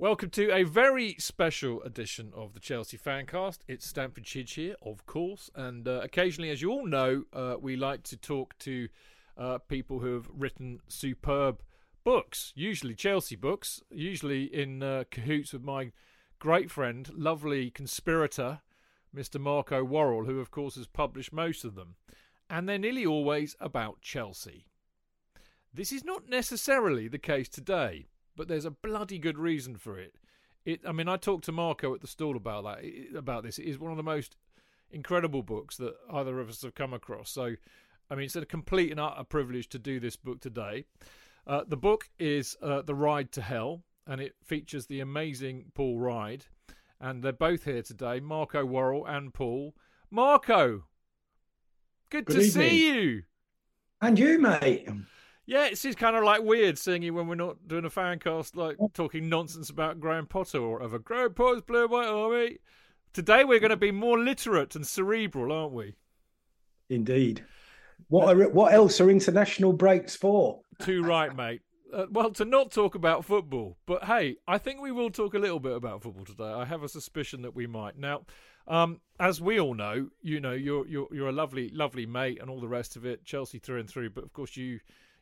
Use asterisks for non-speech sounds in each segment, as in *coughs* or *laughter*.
Welcome to a very special edition of the Chelsea Fancast. It's Stamford Chidge here, of course, and uh, occasionally, as you all know, uh, we like to talk to uh, people who have written superb books, usually Chelsea books, usually in uh, cahoots with my great friend, lovely conspirator, Mr. Marco Worrall, who, of course, has published most of them. And they're nearly always about Chelsea. This is not necessarily the case today but there's a bloody good reason for it. It, I mean, I talked to Marco at the stall about that, about this. It is one of the most incredible books that either of us have come across. So, I mean, it's a complete and utter privilege to do this book today. Uh, the book is uh, The Ride to Hell, and it features the amazing Paul Ride. And they're both here today, Marco Worrall and Paul. Marco, good, good to evening. see you. And you, mate. Yeah, it's just kind of like weird seeing you when we're not doing a fan cast, like talking nonsense about Graham Potter or whatever. Graham Potter's Blue and White Army. Today we're going to be more literate and cerebral, aren't we? Indeed. What are, what else are international breaks for? Too right, mate. Uh, well, to not talk about football, but hey, I think we will talk a little bit about football today. I have a suspicion that we might. Now, um, as we all know, you know, you're you're you're a lovely, lovely mate and all the rest of it, Chelsea through and through. But of course, you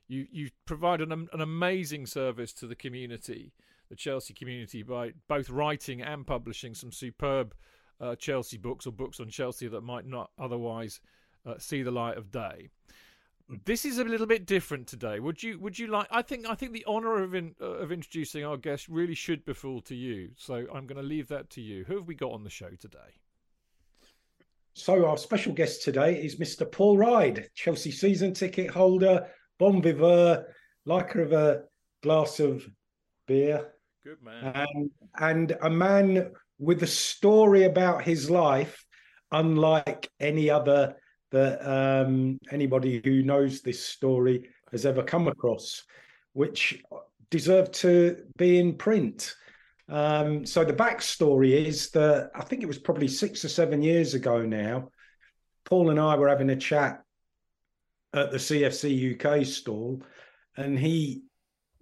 you you provide an, an amazing service to the community, the Chelsea community, by both writing and publishing some superb uh, Chelsea books or books on Chelsea that might not otherwise uh, see the light of day. This is a little bit different today. Would you would you like? I think I think the honour of in, uh, of introducing our guest really should befall to you. So I'm going to leave that to you. Who have we got on the show today? So our special guest today is Mr. Paul Ride, Chelsea season ticket holder, bon vivant, liker of a glass of beer. Good man. And, and a man with a story about his life, unlike any other that um, anybody who knows this story has ever come across, which deserved to be in print. Um, so the backstory is that I think it was probably six or seven years ago now. Paul and I were having a chat at the CFC UK stall, and he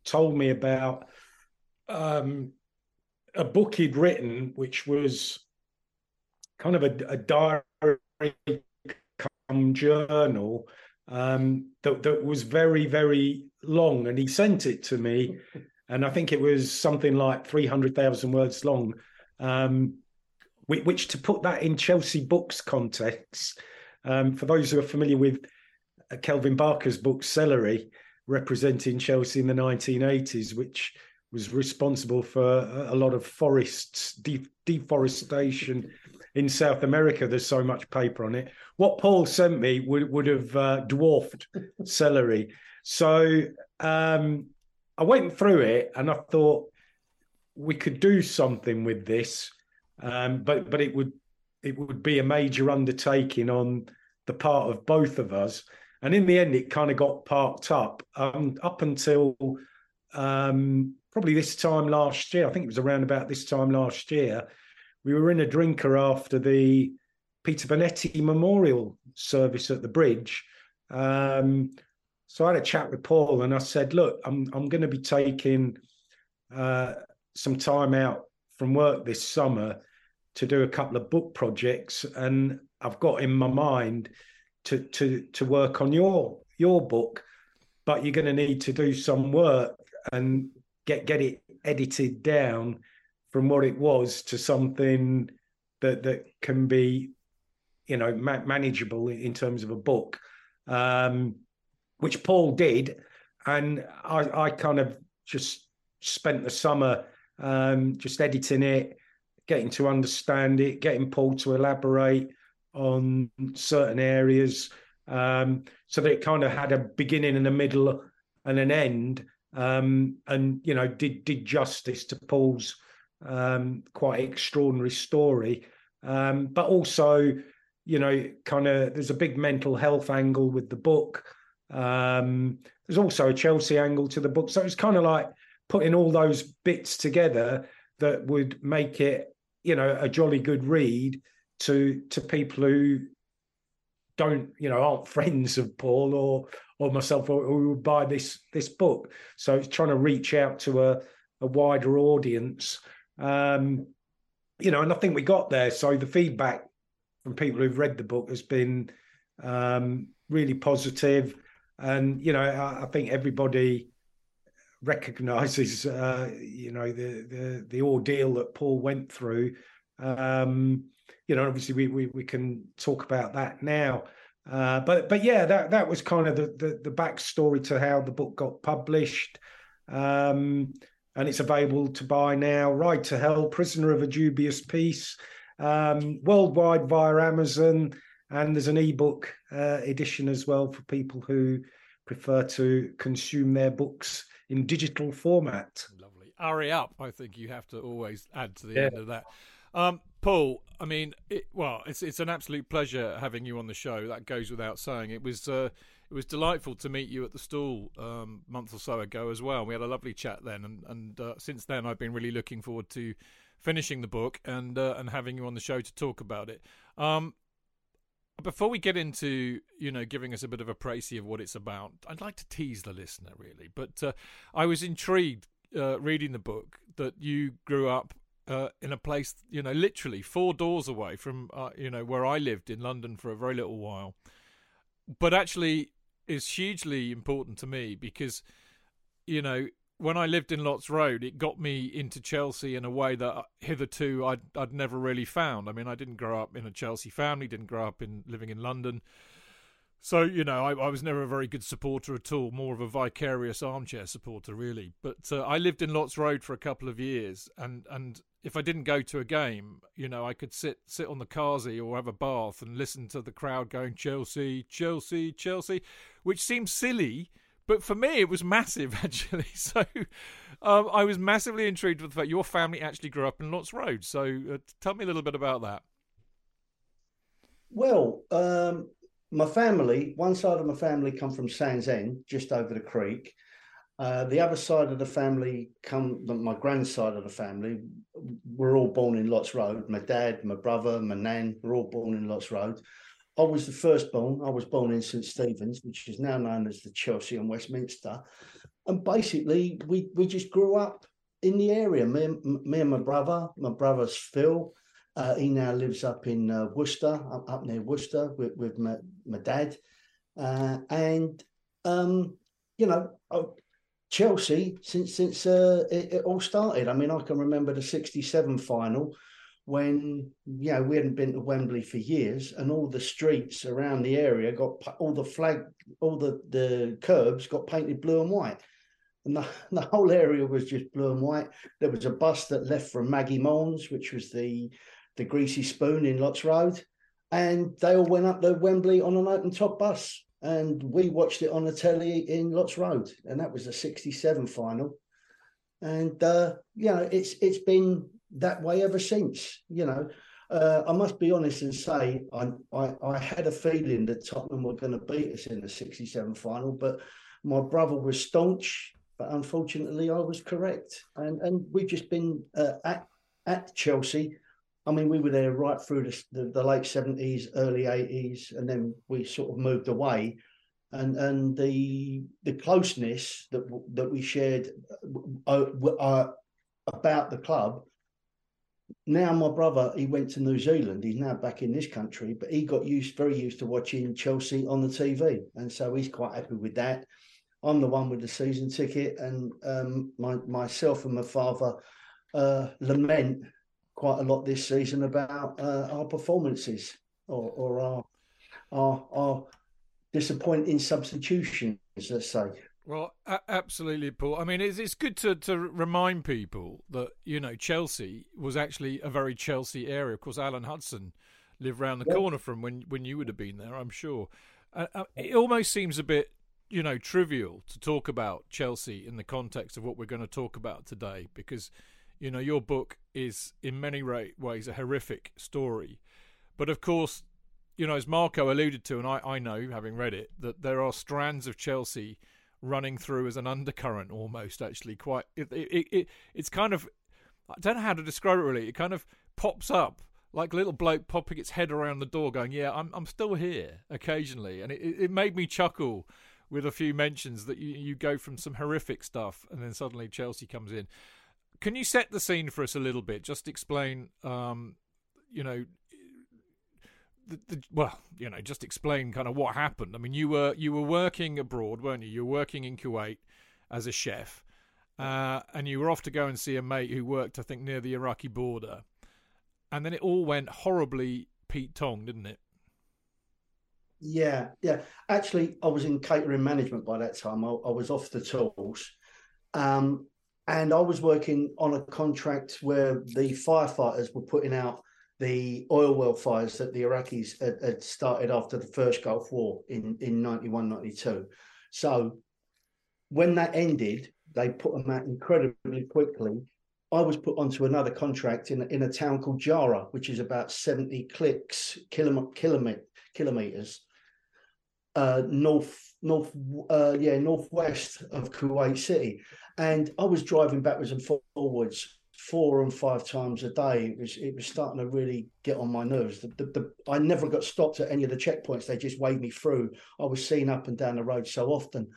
told me about um, a book he'd written, which was kind of a, a diary come journal um, that, that was very, very long. And he sent it to me, and I think it was something like 300,000 words long. Um, which, to put that in Chelsea books context, um, for those who are familiar with Kelvin Barker's book Celery, representing Chelsea in the 1980s, which was responsible for a lot of forests de- deforestation in South America. There's so much paper on it. What Paul sent me would would have uh, dwarfed Celery. So um, I went through it and I thought we could do something with this, um, but but it would it would be a major undertaking on the part of both of us. And in the end, it kind of got parked up um, up until um, probably this time last year. I think it was around about this time last year. We were in a drinker after the Peter Bonetti Memorial service at the bridge. Um, so I had a chat with Paul and I said, "Look, I'm I'm going to be taking uh, some time out from work this summer to do a couple of book projects, and I've got in my mind to to to work on your your book, but you're going to need to do some work and get get it edited down from what it was to something that that can be you know ma- manageable in terms of a book. Um, which paul did and i i kind of just spent the summer um, just editing it getting to understand it getting paul to elaborate on certain areas um, so that it kind of had a beginning and a middle and an end um, and you know did did justice to Paul's um, quite extraordinary story, um, but also you know kind of there's a big mental health angle with the book. Um, there's also a Chelsea angle to the book, so it's kind of like putting all those bits together that would make it you know a jolly good read to to people who don't you know aren't friends of Paul or or myself or who would buy this this book. So it's trying to reach out to a, a wider audience. Um, you know, and I think we got there. So the feedback from people who've read the book has been um, really positive, and you know, I, I think everybody recognizes uh, you know the, the the ordeal that Paul went through. Um, you know, obviously we, we we can talk about that now. Uh, but but yeah, that that was kind of the, the, the backstory to how the book got published, um, and it's available to buy now. Ride to Hell, Prisoner of a Dubious Peace, um, worldwide via Amazon, and there's an ebook uh, edition as well for people who prefer to consume their books in digital format. Lovely. Hurry up! I think you have to always add to the yeah. end of that. Um, Paul, I mean, it, well, it's it's an absolute pleasure having you on the show. That goes without saying. It was uh, it was delightful to meet you at the stall um, a month or so ago as well. We had a lovely chat then, and and uh, since then I've been really looking forward to finishing the book and uh, and having you on the show to talk about it. Um, before we get into you know giving us a bit of a précis of what it's about, I'd like to tease the listener really. But uh, I was intrigued uh, reading the book that you grew up uh, in a place, you know, literally four doors away from, uh, you know, where I lived in London for a very little while. But actually, is hugely important to me because, you know, when I lived in Lots Road, it got me into Chelsea in a way that hitherto I'd I'd never really found. I mean, I didn't grow up in a Chelsea family, didn't grow up in living in London. So, you know, I, I, was never a very good supporter at all, more of a vicarious armchair supporter, really. But uh, I lived in Lots Road for a couple of years, and, and if I didn't go to a game, you know, I could sit sit on the carsey or have a bath and listen to the crowd going Chelsea, Chelsea, Chelsea, which seems silly, but for me it was massive *laughs* actually. So um, I was massively intrigued with the fact your family actually grew up in Lots Road. So uh, tell me a little bit about that. Well, um, my family, one side of my family come from Sands End, just over the creek. Uh, the other side of the family come, my grandside of the family, were all born in Lots Road. My dad, my brother, my nan were all born in Lots Road. I was the firstborn. I was born in St Stephen's, which is now known as the Chelsea and Westminster. And basically, we we just grew up in the area. Me, me and my brother, my brother's Phil, uh, he now lives up in uh, Worcester, up, up, near Worcester, with, with my, my dad. Uh, and, um, you know, oh, Chelsea, since since uh, it, it, all started. I mean, I can remember the 67 final when, you know, we hadn't been to Wembley for years and all the streets around the area got, all the flag, all the, the curbs got painted blue and white and the, *laughs* the whole area was just blue and white. There was a bus that left from Maggie Moans, which was the the Greasy Spoon in Lots Road, and they all went up to Wembley on an open top bus, and we watched it on the telly in Lots Road, and that was the '67 final. and uh, you know it's it's been that way ever since. You know, uh, I must be honest and say I, I, I had a feeling that Tottenham were going to beat us in the '67 final, but my brother was staunch. But unfortunately, I was correct, and and we've just been uh, at at Chelsea. I mean, we were there right through the, the, the late seventies, early eighties, and then we sort of moved away and and the the closeness that that we shared uh, uh, about the club. Now my brother, he went to New Zealand. He's now back in this country, but he got used very used to watching Chelsea on the TV, and so he's quite happy with that. I'm the one with the season ticket, and um, my myself and my father uh, lament quite a lot this season about uh, our performances or, or our our our disappointing substitutions, let's say. Well, a- absolutely, Paul. I mean, it's it's good to to remind people that you know Chelsea was actually a very Chelsea area. Of course, Alan Hudson lived round the corner from when when you would have been there. I'm sure. Uh, uh, it almost seems a bit you know trivial to talk about Chelsea in the context of what we're going to talk about today because you know your book is in many ways a horrific story, but of course you know, as Marco alluded to, and I, I know, having read it, that there are strands of Chelsea running through as an undercurrent almost, actually. Quite, it, it, it, it's kind of, I don't know how to describe it really. It kind of pops up like a little bloke popping its head around the door going, Yeah, I'm, I'm still here occasionally. And it, it made me chuckle with a few mentions that you, you go from some horrific stuff and then suddenly Chelsea comes in. Can you set the scene for us a little bit? Just explain, um, you know, the, the, well, you know, just explain kind of what happened. I mean, you were you were working abroad, weren't you? You were working in Kuwait as a chef, uh, and you were off to go and see a mate who worked, I think, near the Iraqi border, and then it all went horribly Pete Tong, didn't it? Yeah, yeah. Actually, I was in catering management by that time. I, I was off the tools, um, and I was working on a contract where the firefighters were putting out the oil well fires that the Iraqis had, had started after the first Gulf War in, in 91, 92. So when that ended, they put them out incredibly quickly. I was put onto another contract in, in a town called Jahra, which is about 70 clicks, kilometer, kilometers, uh, north, north, uh, yeah, northwest of Kuwait City. And I was driving backwards and forwards four and five times a day. It was it was starting to really get on my nerves. The, the, the, I never got stopped at any of the checkpoints. They just waved me through. I was seen up and down the road so often.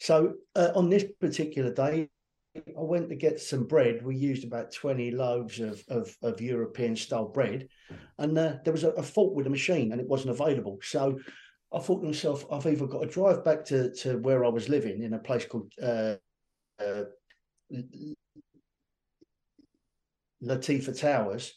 So uh, on this particular day, I went to get some bread. We used about 20 loaves of, of, of European style bread. And uh, there was a, a, fault with the machine and it wasn't available. So I thought to myself, I've either got to drive back to, to where I was living in a place called uh, uh Latifa Towers,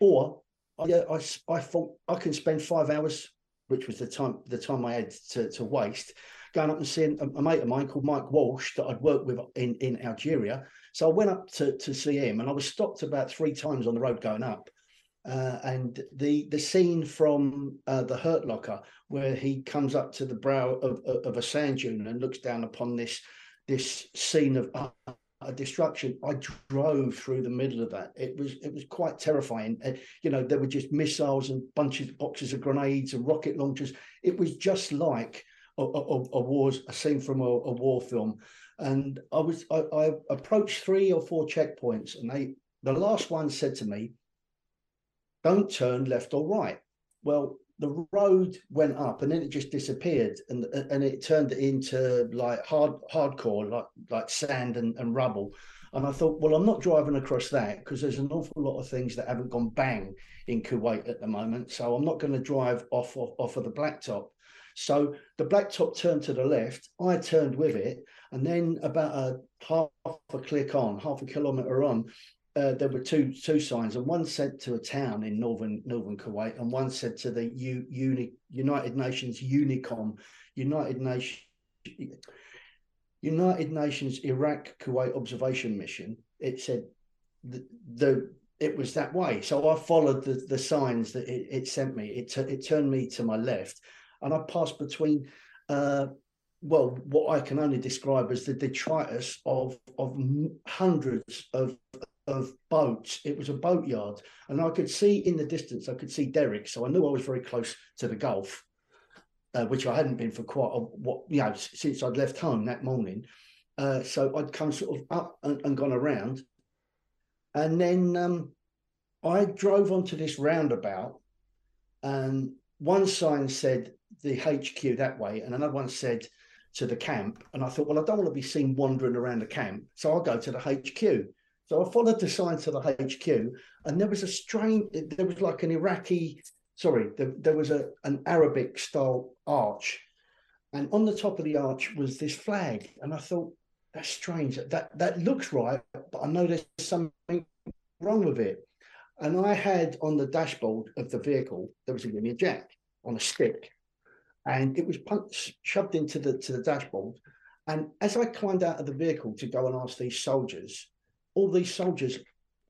or I, I, I thought I can spend five hours, which was the time the time I had to, to waste, going up and seeing a, a, mate of mine called Mike Walsh that I'd worked with in, in Algeria. So I went up to, to see him, and I was stopped about three times on the road going up. Uh, and the the scene from uh, the Hurt Locker, where he comes up to the brow of, of, a sand dune and looks down upon this this scene of a destruction. I drove through the middle of that. It was it was quite terrifying. Uh, you know, there were just missiles and bunches boxes of grenades and rocket launchers. It was just like a, a, a wars a scene from a, a, war film. And I was I, I approached three or four checkpoints, and they the last one said to me, "Don't turn left or right." Well, the road went up and then it just disappeared and and it turned into like hard hardcore like like sand and, and rubble. And i thought well i'm not driving across that because there's an awful lot of things that haven't gone bang in kuwait at the moment. So i'm not going to drive off, off off of the blacktop. So the blacktop turned to the left. I turned with it and then about a half a click on half a kilometer on uh, there were two two signs, and one said to a town in northern northern Kuwait, and one said to the U, Uni, United Nations UNIKOM, United Nations United Nations Iraq Kuwait Observation Mission. It said the, the it was that way, so I followed the the signs that it, it sent me. It t- it turned me to my left, and I passed between. Uh, well, what I can only describe as the detritus of of hundreds of of boats. It was a boatyard, and I could see in the distance. I could see Derrick, so I knew I was very close to the Gulf, uh, which I hadn't been for quite a what you know since I'd left home that morning. Uh, so I'd come sort of up and, and gone around, and then um, I drove onto this roundabout, and one sign said the HQ that way, and another one said to the camp. And I thought, well, I don't want to be seen wandering around the camp, so I'll go to the HQ. So I followed the sign to the HQ, and there was a strange, there was like an Iraqi, sorry, there, there was a an Arabic style arch, and on the top of the arch was this flag, and I thought that's strange. That that looks right, but I know there's something wrong with it. And I had on the dashboard of the vehicle there was a Union Jack on a stick, and it was punched, shoved into the to the dashboard. And as I climbed out of the vehicle to go and ask these soldiers, all these soldiers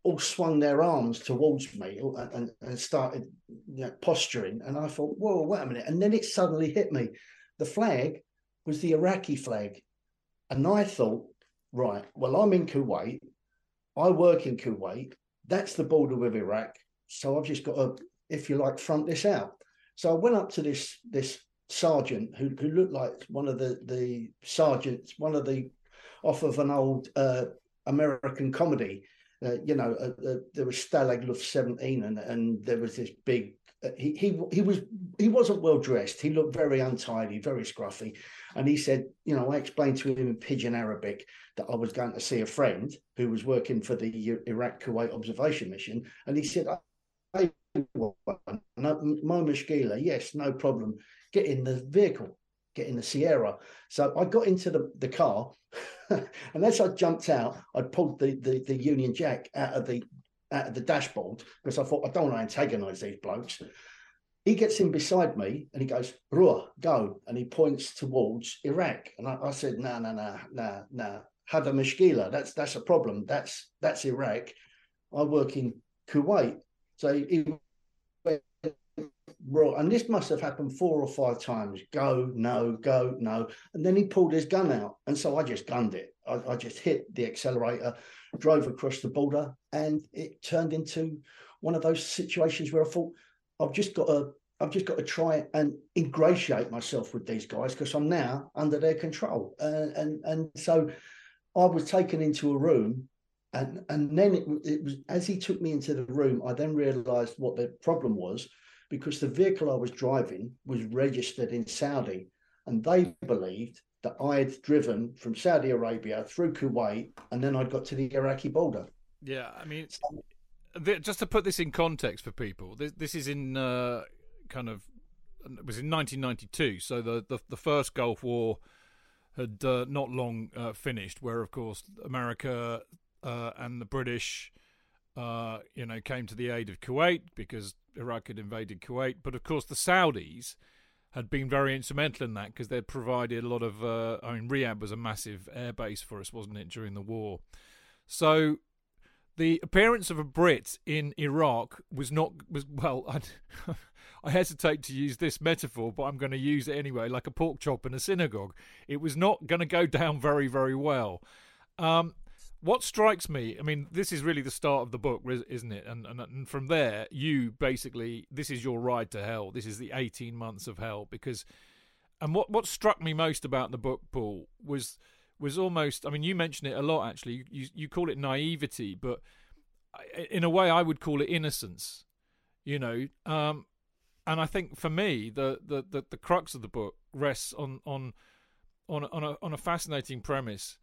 all swung their arms towards me and, and started you know, posturing. And I thought, whoa, wait a minute. And then it suddenly hit me. The flag was the Iraqi flag. And I thought, right, well, I'm in Kuwait. I work in Kuwait. That's the border with Iraq. So I've just got to, if you like, front this out. So I went up to this this sergeant who, who looked like one of the the sergeants, one of the off of an old uh, American comedy. Uh, you know, uh, uh there was Stalag Luft 17, and and there was this big. Uh, he he he was he wasn't well dressed. He looked very untidy, very scruffy, and he said, you know, I explained to him in pidgin Arabic that I was going to see a friend who was working for the Iraq Kuwait observation mission, and he said, "Hey, my mashkila, yes, no problem get in the vehicle, get in the Sierra. So I got into the, the car, *laughs* and as I jumped out, I pulled the, the, the Union Jack out of the out of the dashboard because I thought I don't want to antagonise these blokes. He gets in beside me and he goes, Ruah, go. And he points towards Iraq. And I, I said, no, no, no, no, no. Hada Mashkila, that's that's a problem. That's that's Iraq. I work in Kuwait. So he Right, and this must have happened four or five times. Go, no, go, no. And then he pulled his gun out. And so I just gunned it. I, I just hit the accelerator, drove across the border, and it turned into one of those situations where I thought, I've just got to I've just got to try and ingratiate myself with these guys because I'm now under their control. Uh, and and so I was taken into a room, and and then it, it was as he took me into the room, I then realised what the problem was because the vehicle I was driving was registered in Saudi, and they believed that I had driven from Saudi Arabia through Kuwait, and then I'd got to the Iraqi border. Yeah, I mean, just to put this in context for people, this, this is in uh, kind of it was in 1992, so the the, the first Gulf War had uh, not long uh, finished, where of course America uh, and the British, uh, you know, came to the aid of Kuwait because Iraq had invaded Kuwait, but of course the Saudis had been very instrumental in that because they'd provided a lot of. Uh, I mean, Riyadh was a massive air base for us, wasn't it, during the war? So the appearance of a Brit in Iraq was not was well. *laughs* I, I hesitate to use this metaphor, but I'm going to use it anyway, like a pork chop in a synagogue. It was not going to go down very, very well. Um, what strikes me, I mean, this is really the start of the book, isn't it? And, and, and from there, you basically this is your ride to hell. This is the eighteen months of hell because, and what what struck me most about the book, Paul, was was almost. I mean, you mention it a lot. Actually, you you call it naivety, but in a way, I would call it innocence. You know, um, and I think for me, the, the the the crux of the book rests on on on on a on a fascinating premise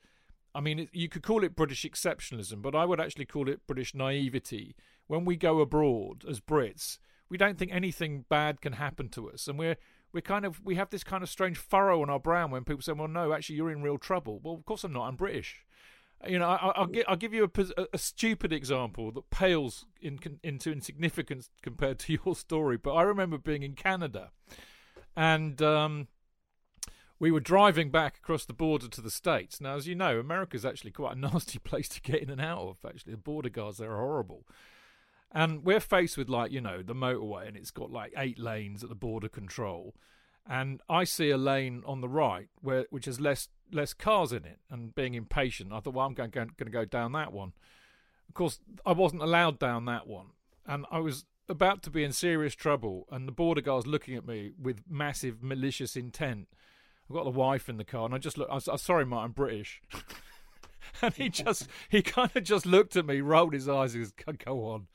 I mean, you could call it British exceptionalism, but I would actually call it British naivety. When we go abroad as Brits, we don't think anything bad can happen to us, and we're we're kind of we have this kind of strange furrow on our brow when people say, "Well, no, actually, you're in real trouble." Well, of course I'm not. I'm British. You know, I, will I'll give you a, a, stupid example that pales in, into insignificance compared to *laughs* your story. But I remember being in Canada, and um, we were driving back across the border to the States. Now, as you know, America's actually quite a *laughs* nasty place to get in and out of. Actually, the border guards there are horrible. And we're faced with, like, you know, the motorway, and it's got like eight lanes at the border control. and I see a lane on the right where which has less less cars in it, and being impatient, I thought, well, I'm going, going, going to go down that one. Of course, I wasn't allowed down that one, and I was about to be in serious trouble, and the border guard's looking at me with massive malicious intent. I've got the wife in the car, and I just look. I am sorry, Mark, I'm British. *laughs* and he just he kind of just looked at me, rolled his eyes, and goes, "Go on."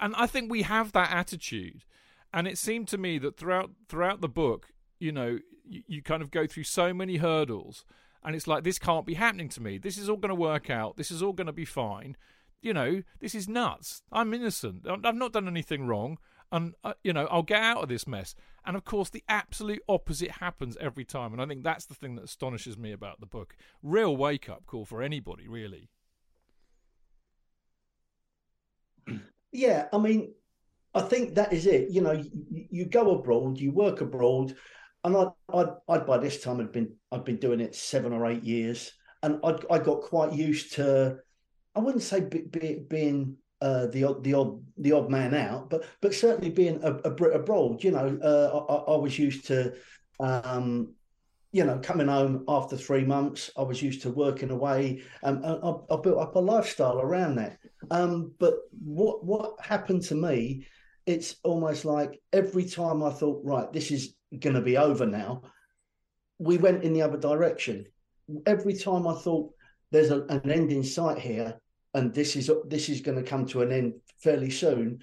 And I think we have that attitude, and it seemed to me that throughout throughout the book, you know, you, you kind of go through so many hurdles, and it's like this can't be happening to me. This is all going to work out. This is all going to be fine. You know, this is nuts. I'm innocent. I've not done anything wrong and uh, you know I'll get out of this mess. And of course, the absolute opposite happens every time, and I think that's the thing that astonishes me about the book. Real wake up call for anybody, really. Yeah, I mean, I think that is it. You know, you, you go abroad, you work abroad, and I, I, I by this time had been I'd been doing it seven or eight years, and I, I got quite used to. I wouldn't say be, be, being uh, the odd, the odd, the odd man out, but but certainly being a, a Brit abroad, you know, uh, I, I, was used to, um, you know, coming home after three months. I was used to working away, and I, I built up a lifestyle around that. Um, but what what happened to me? It's almost like every time I thought, right, this is going to be over now, we went in the other direction. Every time I thought there's a, an end in sight here, and this is this is going to come to an end fairly soon.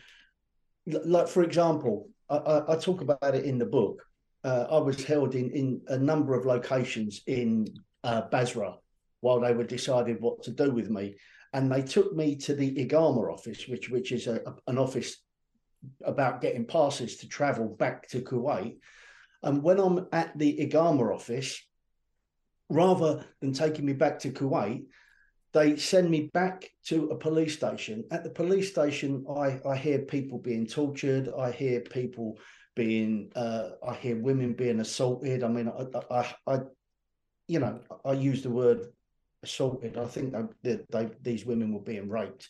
Like for example, I, I, I talk about it in the book. Uh, I was held in in a number of locations in uh, Basra while they were deciding what to do with me, and they took me to the Igama office, which which is a, an office about getting passes to travel back to Kuwait. And when I'm at the Igama office, rather than taking me back to Kuwait, they send me back to a police station. At the police station, I, I hear people being tortured. I hear people being, uh, I hear women being assaulted. I mean, I, I, I you know, I use the word assaulted. I think they, they, these women were being raped.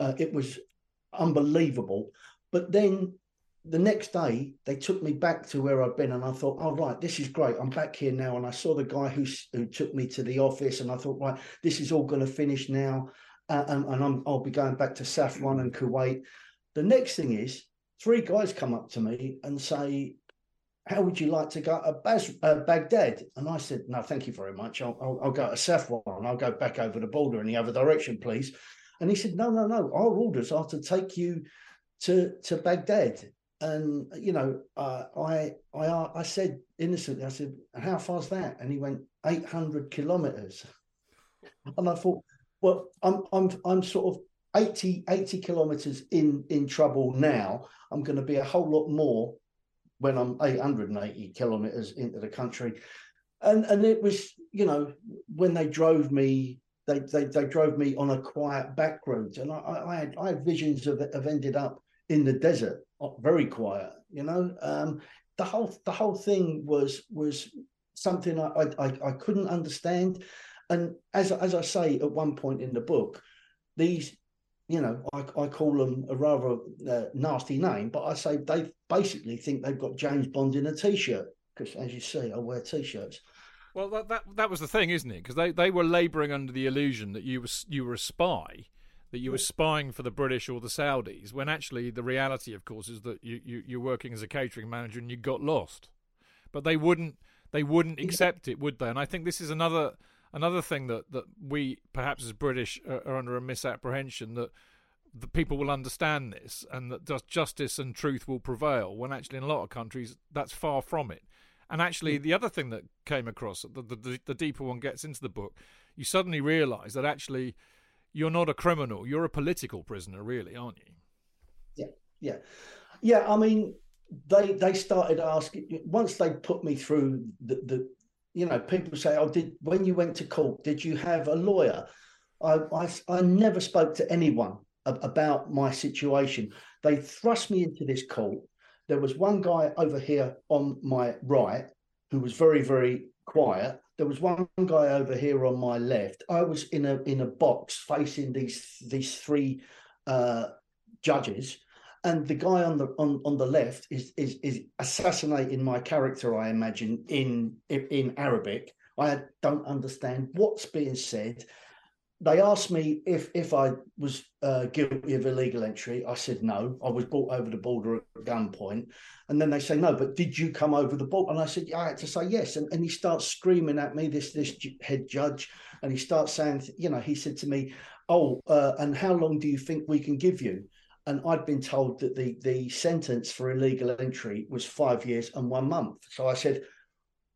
Uh, it was unbelievable. But then the next day they took me back to where I'd been, and I thought, "Oh right, this is great. I'm back here now." And I saw the guy who who took me to the office, and I thought, "Right, this is all going to finish now, uh, and, and I'm, I'll be going back to Safwan and Kuwait." The next thing is, three guys come up to me and say, "How would you like to go to Baz- uh, Baghdad?" And I said, "No, thank you very much. I'll, I'll, I'll go to Safwan. I'll go back over the border in the other direction, please." And he said, "No, no, no. Our orders are to take you." To, to Baghdad and you know, uh, I I I said innocently, I said, "How far's that?" And he went, 800 kilometers. And I thought, well, I'm I'm I'm sort of 80 80 kilometers in in trouble now. I'm going to be a whole lot more when I'm 880 kilometers into the country. And and it was, you know, when they drove me they, they, they drove me on a quiet back road, and I, I had I had visions of of ended up in the desert, very quiet. You know, um, the whole the whole thing was was something I, I I couldn't understand. And as as I say at one point in the book, these you know, I, I call them a rather uh, nasty name, but I say they basically think they've got James Bond in a t-shirt because, as you see, I wear t-shirts. Well, that that, that was the thing, isn't it? Because they, they were labouring under the illusion that you were you were a spy, that you were spying for the British or the Saudis, when actually the reality, of course, is that you, you you're working as a catering manager and you got lost. But they wouldn't they wouldn't accept it, would they? And I think this is another another thing that that we perhaps as British are, are under a misapprehension that the people will understand this and that justice and truth will prevail. When actually, in a lot of countries, that's far from it. And actually, mm. the other thing that came across, the, the, the deeper one gets into the book, you suddenly realise that actually you're not a criminal. You're a political prisoner, really, aren't you? Yeah, yeah, yeah. I mean, they they started asking once they put me through the, the you know people say, oh, did when you went to court, did you have a lawyer? I I, I never spoke to anyone about my situation. They thrust me into this court. There was one guy over here on my right who was very very quiet there was one guy over here on my left. I was in a in a box facing these these three uh, judges, and the guy on the on, on the left is is is assassinating my character. I imagine in in Arabic. I don't understand what's being said. They asked me if if I was uh, guilty of illegal entry. I said no. I was brought over the border at gunpoint, and then they say no. But did you come over the border? And I said yeah, I had to say yes. And, and he starts screaming at me. This this head judge, and he starts saying, you know, he said to me, "Oh, uh, and how long do you think we can give you?" and I'd been told that the the sentence for illegal entry was five years and one month. So I said,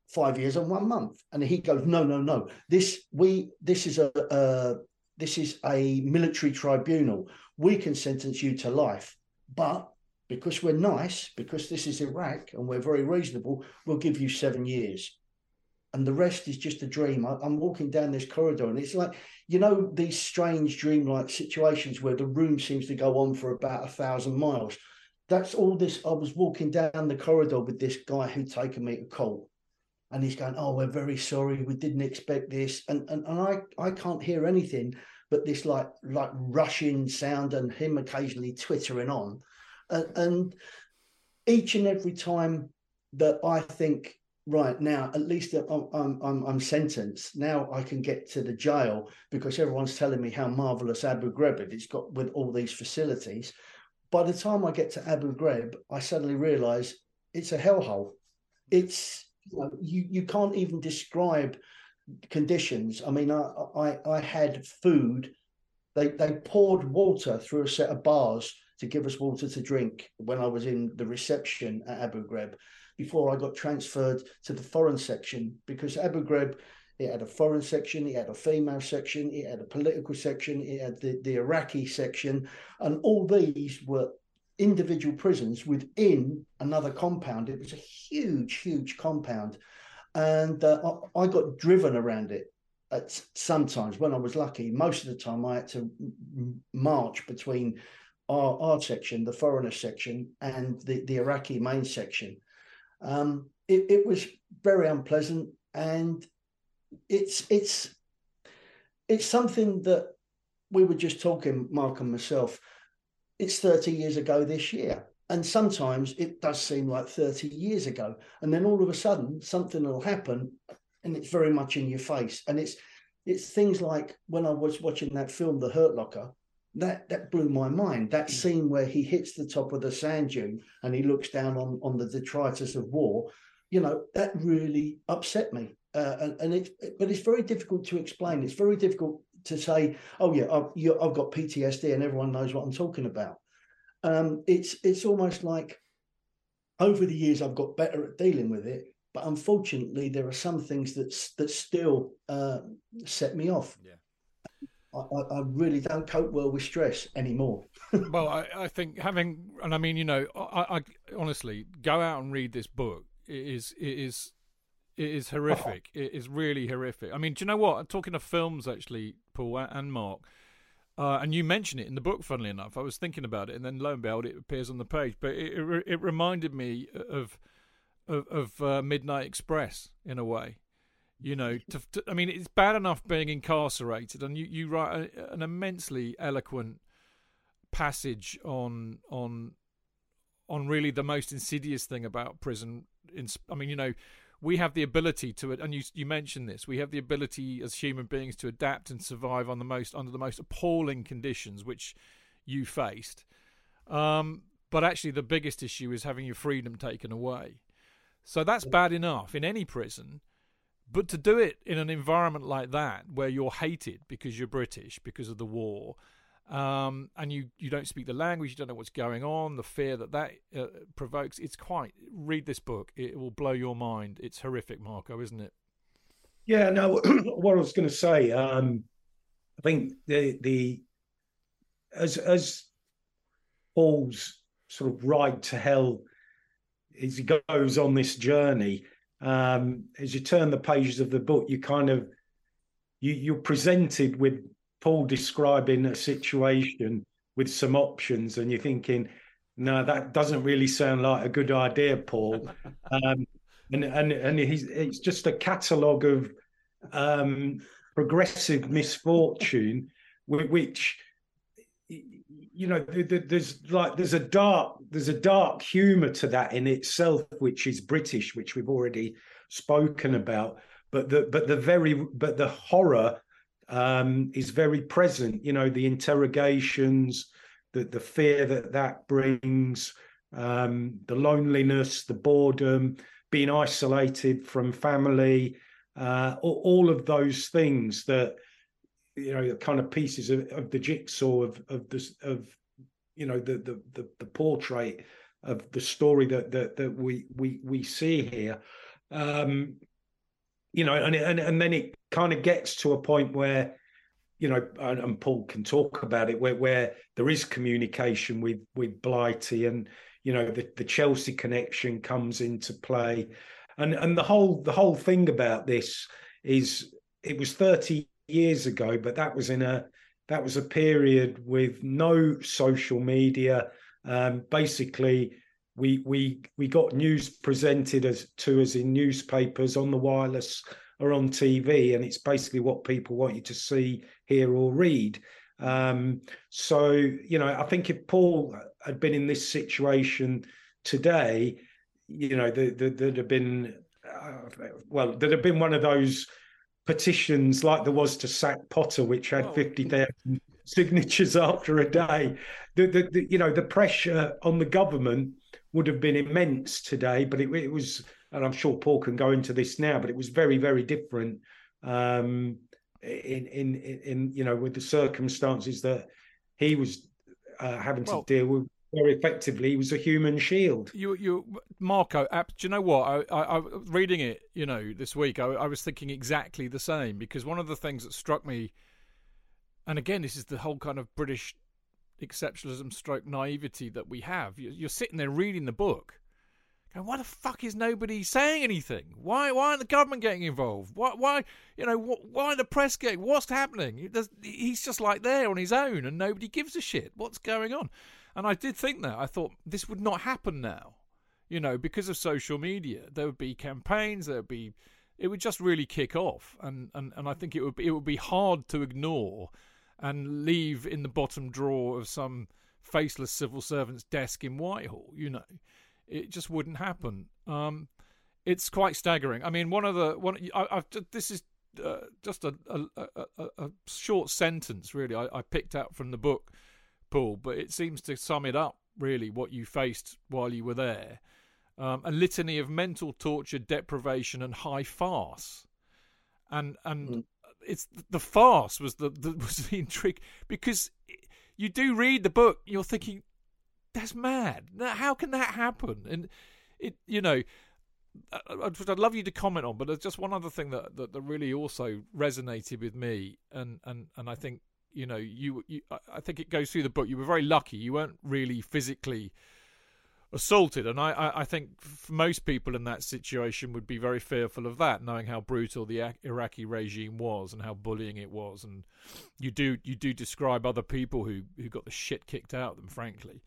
five years and one month, and he goes, no, no, no. This we this is a, a this is a military tribunal. We can sentence you to life, but because we're nice, because this is Iraq and we're very reasonable, we'll give you seven years and the rest is just a dream. I, am walking down this corridor, and it's like you know these strange dreamlike situations where the room seems to go on for about a thousand miles. That's all this. I was walking down the corridor with this guy who'd taken me to court, and he's going, "Oh, we're very sorry. We didn't expect this," and and, and I I can't hear anything but this like like rushing sound and him occasionally twittering on, and, and each and every time that I think right now at least I'm, I'm i'm sentenced. Now i can get to the jail because everyone's telling me how marvelous abu ghraib it's got with all these facilities. By the time i get to abu ghraib i suddenly realize it's a hellhole. It's you, know, you you can't even describe conditions. I mean i i, I had food. They they poured water through a set of bars to give us water to drink when i was in the reception at abu ghraib before I got transferred to the foreign section because Abu Ghraib it had a foreign section, it had a female section, it had a political section, it had the, the Iraqi section, and all these were individual prisons within another compound. It was a huge, huge compound. And uh, I, I got driven around it at sometimes when I was lucky. Most of the time, I had to march between our, our section, the foreigner section, and the, the Iraqi main section. Um, it, it was very unpleasant, and it's it's it's something that we were just talking, Mark and myself. It's 30 years ago this year. And sometimes it does seem like 30 years ago. And then all of a sudden something will happen and it's very much in your face. And it's it's things like when I was watching that film, The Hurt Locker, that that blew my mind. That hmm. scene where he hits the top of the sand dune and he looks down on on the detritus of war, you know, that really upset me. Uh, and, and it's but it's very difficult to explain. It's very difficult to say, oh yeah, I've, you, I've got PTSD and everyone knows what I'm talking about. Um, it's it's almost like over the years I've got better at dealing with it, but unfortunately there are some things that that still uh, set me off. Yeah. I, I, really don't cope well with stress anymore. *laughs* well, I, I, think having, and I mean, you know, I, I, honestly go out and read this book. It is, it is, it is horrific. It is really horrific. I mean, do you know what? Talking of films, actually, Paul and Mark, uh, and you mention it in the book. Funnily enough, I was thinking about it, and then lo and behold, it appears on the page. But it, it, it reminded me of, of, of uh, Midnight Express in a way you know, to, to, I mean, it's bad enough being incarcerated, and you, you write a, an immensely eloquent passage on on on really the most insidious thing about prison. In, I mean, you know, we have the ability to, and you you mentioned this, we have the ability as human beings to adapt and survive on the most under the most appalling conditions which you faced. Um, but actually, the biggest issue is having your freedom taken away. So that's bad enough in any prison. But to do it in an environment like that, where you're hated because you're British, because of the war, um, and you, you don't speak the language, you don't know what's going on, the fear that that uh, provokes, it's quite. Read this book; it will blow your mind. It's horrific, Marco, isn't it? Yeah. No. *clears throat* what I was going to say, um, I think the the as as Paul's sort of ride to hell as he goes on this journey um, as you turn the pages of the book, you kind of you, you're presented with Paul describing a situation with some options, and you're thinking, no, that doesn't really sound like a good idea, Paul. *laughs* Um, and and and he's it's just a catalogue of um, progressive misfortune, *laughs* which you know, there's like there's a dark there's a dark humour to that in itself, which is British, which we've already spoken about. But the but the very but the horror um, is very present. You know, the interrogations, the the fear that that brings, um, the loneliness, the boredom, being isolated from family, uh, all of those things that you know, the kind of pieces of, of the jigsaw of of this of you know the, the the the portrait of the story that that that we we we see here. Um, you know, and and and then it kind of gets to a point where you know, and, and, Paul can talk about it, where where there is communication with with Blighty, and you know, the the Chelsea connection comes into play, and and the whole the whole thing about this is it was thirty years ago, but that was in a that was a period with no social media. Um, basically, we we we got news presented as to us in newspapers on the wireless or on TV, and it's basically what people want you to see, hear, or read. Um, so you know, I think if Paul had been in this situation today, you know, there, there, would have been uh, well, there'd have been one of those petitions like there was to sack Potter, which had oh. 50,000 signatures *laughs* after a day. The, the, the, you know, the pressure on the government would have been immense today, but it, it, was, and I'm sure Paul can go into this now, but it was very, very different um, in, in, in, you know, with the circumstances that he was uh, having well, to deal with very effectively. He was a human shield. You, you, Marco. Do you know what? I, I, I reading it, you know, this week, I, I, was thinking exactly the same because one of the things that struck me, and again, this is the whole kind of British exceptionalism, stroke naivety that we have. You're sitting there reading the book. Going, why the fuck is nobody saying anything? Why, why aren't the government getting involved? Why, why, you know, why the press getting? What's happening? He's just like there on his own, and nobody gives a shit. What's going on? And I did think that. I thought this would not happen now. You know, because of social media, there would be campaigns, there would be it would just really kick off and, and, and I think it would be, it would be hard to ignore and leave in the bottom drawer of some faceless civil servant's desk in Whitehall, you know. It just wouldn't happen. Um, it's quite staggering. I mean, one of the one I, have this is uh, just a, a, a, a, short sentence, really. I, I, picked out from the book Paul, but it seems to sum it up really what you faced while you were there. Um, a litany of mental torture, deprivation, and high farce, and and mm. It's the farce was the, the *laughs* was the intrigue because you do read the book, you're thinking that's mad. How can that happen? And it, you know, I'd love you to comment on, but there's just one other thing that, that, that really also resonated with me, and, and, and I think you know, you, you I think it goes through the book. You were very lucky. You weren't really physically assaulted, and I, I, I think most people in that situation would be very fearful of that, knowing how brutal the Iraqi regime was and how bullying it was. And you do you do describe other people who who got the shit kicked out of them, frankly.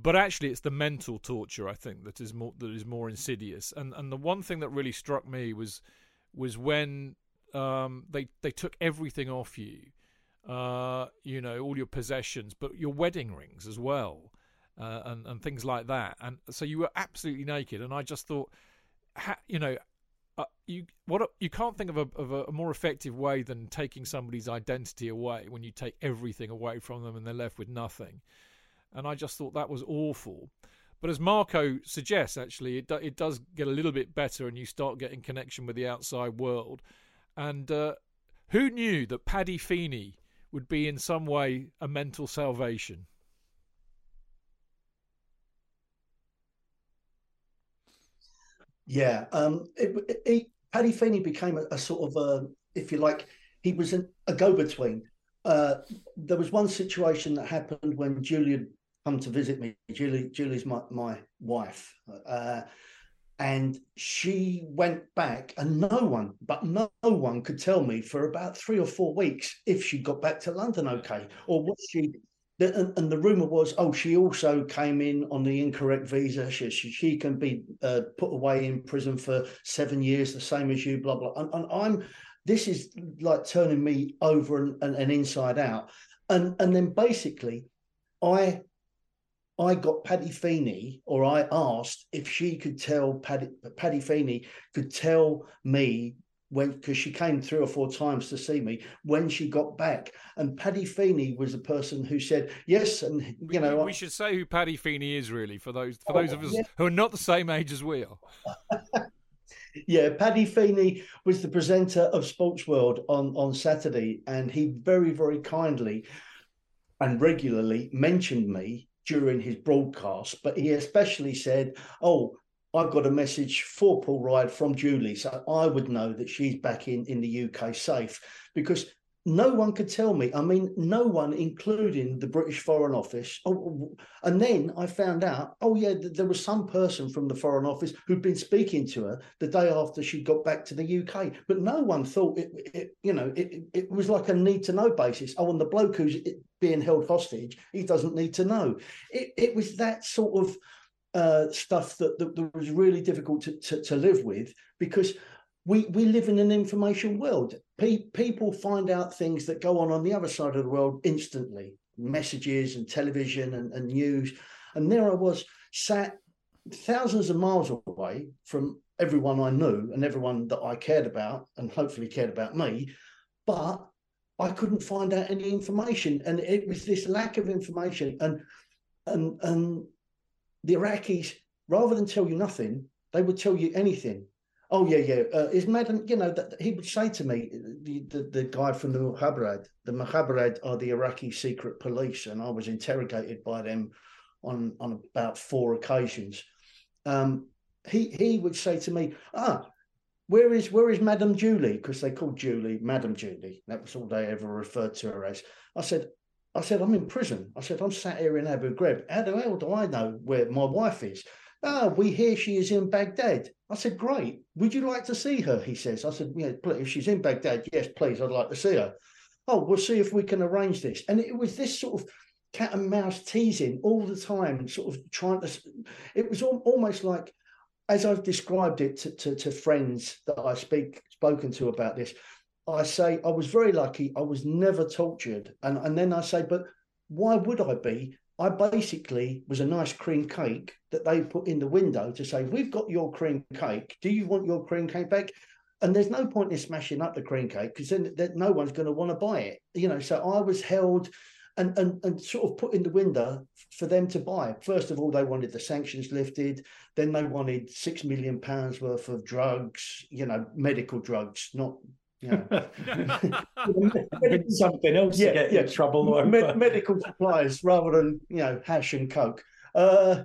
But actually, it's the mental torture I think that is more that is more insidious. And and the one thing that really struck me was was when um, they they took everything off you uh, you know, all your possessions, but your wedding rings as well, uh, and and things like that. And so you were absolutely naked. And I just thought, ha, you know, uh, you what a, you can't think of a of a more effective way than taking somebody's identity away when you take everything away from them and they're left with nothing. And I just thought that was awful. But as Marco suggests, actually, it do, it does get a little bit better, and you start getting connection with the outside world. And uh, who knew that Paddy Feeney would be in some way a mental salvation. Yeah, um, it, it, Paddy Feeney became a, a, sort of a, if you like, he was an, a go-between. Uh, there was one situation that happened when Julia come to visit me. Julie, Julie's my my wife, uh, and she went back, and no one, but no one could tell me for about three or four weeks if she got back to London okay, or what she. And, and the rumor was, oh, she also came in on the incorrect visa. She, she, she can be uh, put away in prison for seven years, the same as you, blah, blah. And, and I'm, this is like turning me over and, and, and inside out. And, and then basically, I I got Paddy Feeney, or I asked if she could tell Paddy Paddy Feeney could tell me when because she came three or four times to see me when she got back and paddy feeney was the person who said yes and you we, know we, should say who paddy feeney is really for those for oh, those of us yeah. who are not the same age as we are *laughs* yeah paddy feeney was the presenter of sports world on on saturday and he very very kindly and regularly mentioned me during his broadcast but he especially said oh I've got a message for Paul Ride from Julie, so I would know that she's back in in the UK safe because no one could tell me. I mean, no one, including the British Foreign Office. Oh, and then I found out, oh yeah, there was some person from the Foreign Office who'd been speaking to her the day after she got back to the UK. But no one thought it. it you know, it, it was like a need to know basis. Oh, and the bloke who's being held hostage, he doesn't need to know. It, it was that sort of uh, stuff that, that, that, was really difficult to, to, to, live with because we we live in an information world. Pe- people find out things that go on on the other side of the world instantly, messages and television and, and news. And there I was sat thousands of miles away from everyone I knew and everyone that I cared about and hopefully cared about me, but I couldn't find out any information, and it was this lack of information and and and the Iraqis, rather than tell you nothing, they would tell you anything. Oh yeah, yeah. Uh, is Madam, you know, that he would say to me, the, the, the guy from the Mukhabarat, the Mukhabarat are the Iraqi secret police, and I was interrogated by them on on about four occasions. Um, he he would say to me, ah, where is where is Madam Julie? Because they called Julie Madam Julie. That was all they ever referred to her as. I said, I said, I'm in prison. I said, I'm sat here in Abu Ghraib. How the hell do I know where my wife is? Ah, we hear she is in Baghdad. I said, great. Would you like to see her? He says. I said, yeah, if she's in Baghdad, yes, please, I'd like to see her. Oh, we'll see if we can arrange this. And it was this sort of cat and mouse teasing all the time, sort of trying to. It was almost like, as I've described it to, to, to friends that I speak spoken to about this, I say I was very lucky. I was never tortured, and and then I say, but why would I be? I basically was a nice cream cake that they put in the window to say, we've got your cream cake. Do you want your cream cake back? And there's no point in smashing up the cream cake because then, then no one's going to want to buy it. You know, so I was held and, and and sort of put in the window for them to buy. First of all, they wanted the sanctions lifted. Then they wanted six million pounds worth of drugs, you know, medical drugs, not yeah. *laughs* something else yeah, to get yeah. in trouble. Med- medical supplies rather than you know hash and coke. Uh,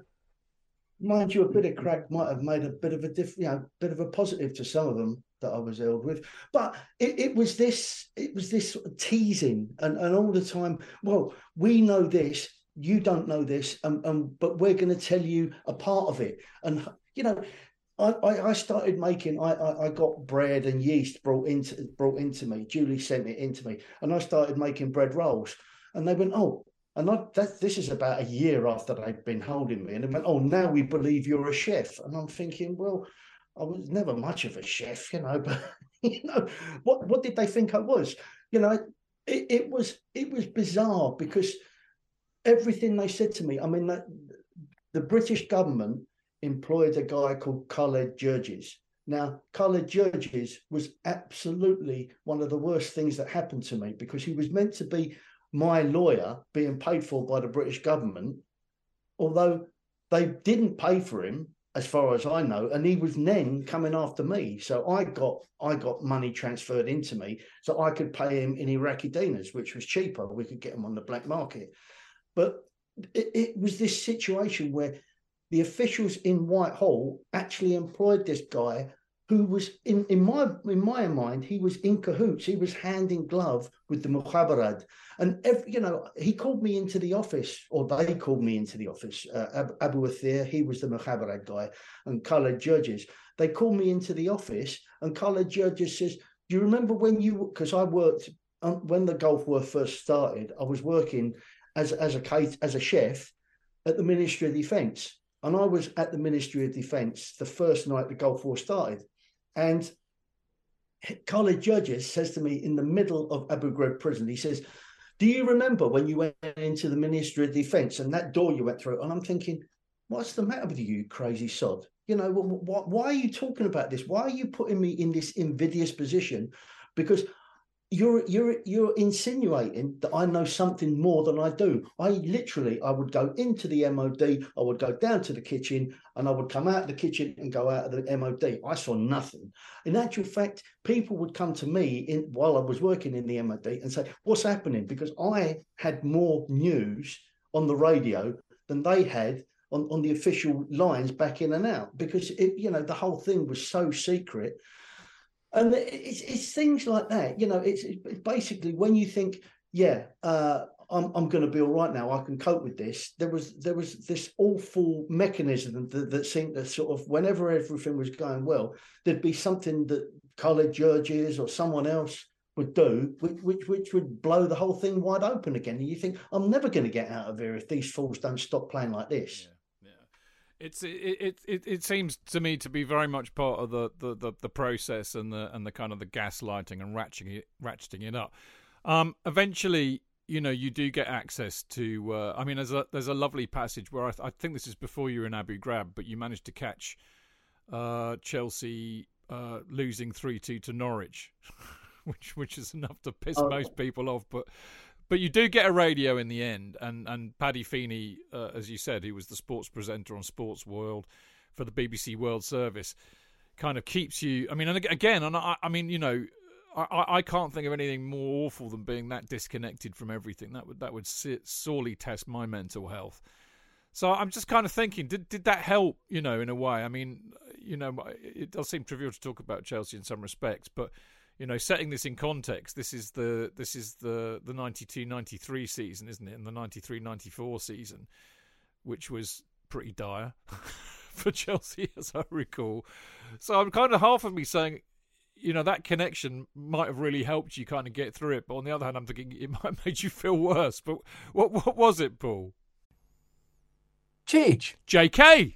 mind you, a bit of crack might have made a bit of a diff, you know, bit of a positive to some of them that I was ill with. But it, it was this, it was this sort of teasing and, and all the time. Well, we know this, you don't know this, and, and but we're going to tell you a part of it. And you know, I, I started making I, I, I got bread and yeast brought into brought into me. Julie sent it into me, and I started making bread rolls. And they went, oh, and I, that, this is about a year after they'd been holding me, and they went, oh, now we believe you're a chef. And I'm thinking, well, I was never much of a chef, you know, *laughs* but you know, what what did they think I was? You know, it, it was it was bizarre because everything they said to me. I mean, the, the British government employed a guy called Khaled Jurges. Now, Khaled Jurges was absolutely one of the worst things that happened to me because he was meant to be my lawyer being paid for by the British government, although they didn't pay for him as far as I know, and he was then coming after me. So I got I got money transferred into me so I could pay him in Iraqi dinars, which was cheaper. We could get them on the black market. But it, it was this situation where the officials in Whitehall actually employed this guy who was in, in my in my mind he was in cahoots. He was hand in glove with the mukhabarat and every, you know he called me into the office or they called me into the office uh, abu athir he was the mukhabarat guy and Khaled judges. They called me into the office and Khaled judges says do you remember when you because i worked um, when the gulf war first started i was working as as a as a chef at the ministry of defense and I was at the Ministry of Defence the first night the Gulf War started. And Khaled Judges says to me in the middle of Abu Ghraib prison, he says, Do you remember when you went into the Ministry of Defence and that door you went through? And I'm thinking, what's the matter with you, crazy sod? You know, wh- why are you talking about this? Why are you putting me in this invidious position? Because you're you're you're insinuating that I know something more than I do. I literally I would go into the MOD, I would go down to the kitchen, and I would come out of the kitchen and go out of the MOD. I saw nothing. In actual fact, people would come to me in while I was working in the MOD and say, "What's happening?" Because I had more news on the radio than they had on, on the official lines back in and out because it, you know the whole thing was so secret and it's, it's things like that you know it's, it's basically when you think yeah uh, I'm, I'm going to be all right now i can cope with this there was there was this awful mechanism that, that seemed to sort of whenever everything was going well there'd be something that Khaled judges or someone else would do which, which which would blow the whole thing wide open again and you think i'm never going to get out of here if these fools don't stop playing like this yeah. It's it, it it seems to me to be very much part of the, the, the, the process and the and the kind of the gaslighting and ratcheting it ratcheting it up. Um, eventually, you know, you do get access to. Uh, I mean, there's a there's a lovely passage where I, th- I think this is before you were in Abu Ghraib, but you managed to catch uh, Chelsea uh, losing three two to Norwich, *laughs* which which is enough to piss oh. most people off. But but you do get a radio in the end, and and Paddy Feeney, uh, as you said, he was the sports presenter on Sports World for the BBC World Service, kind of keeps you. I mean, and again, and I, I mean, you know, I, I can't think of anything more awful than being that disconnected from everything. That would that would sorely test my mental health. So I'm just kind of thinking, did did that help? You know, in a way. I mean, you know, it does seem trivial to talk about Chelsea in some respects, but you know, setting this in context, this is the this is the the 92-93 season, isn't it? And the 93-94 season, which was pretty dire *laughs* for Chelsea, *laughs* as I recall. So I'm kind of half of me saying, you know, that connection might have really helped you kind of get through it. But on the other hand, I'm thinking it *laughs* might have made you feel worse. But what what was it, Paul? Cheech. JK.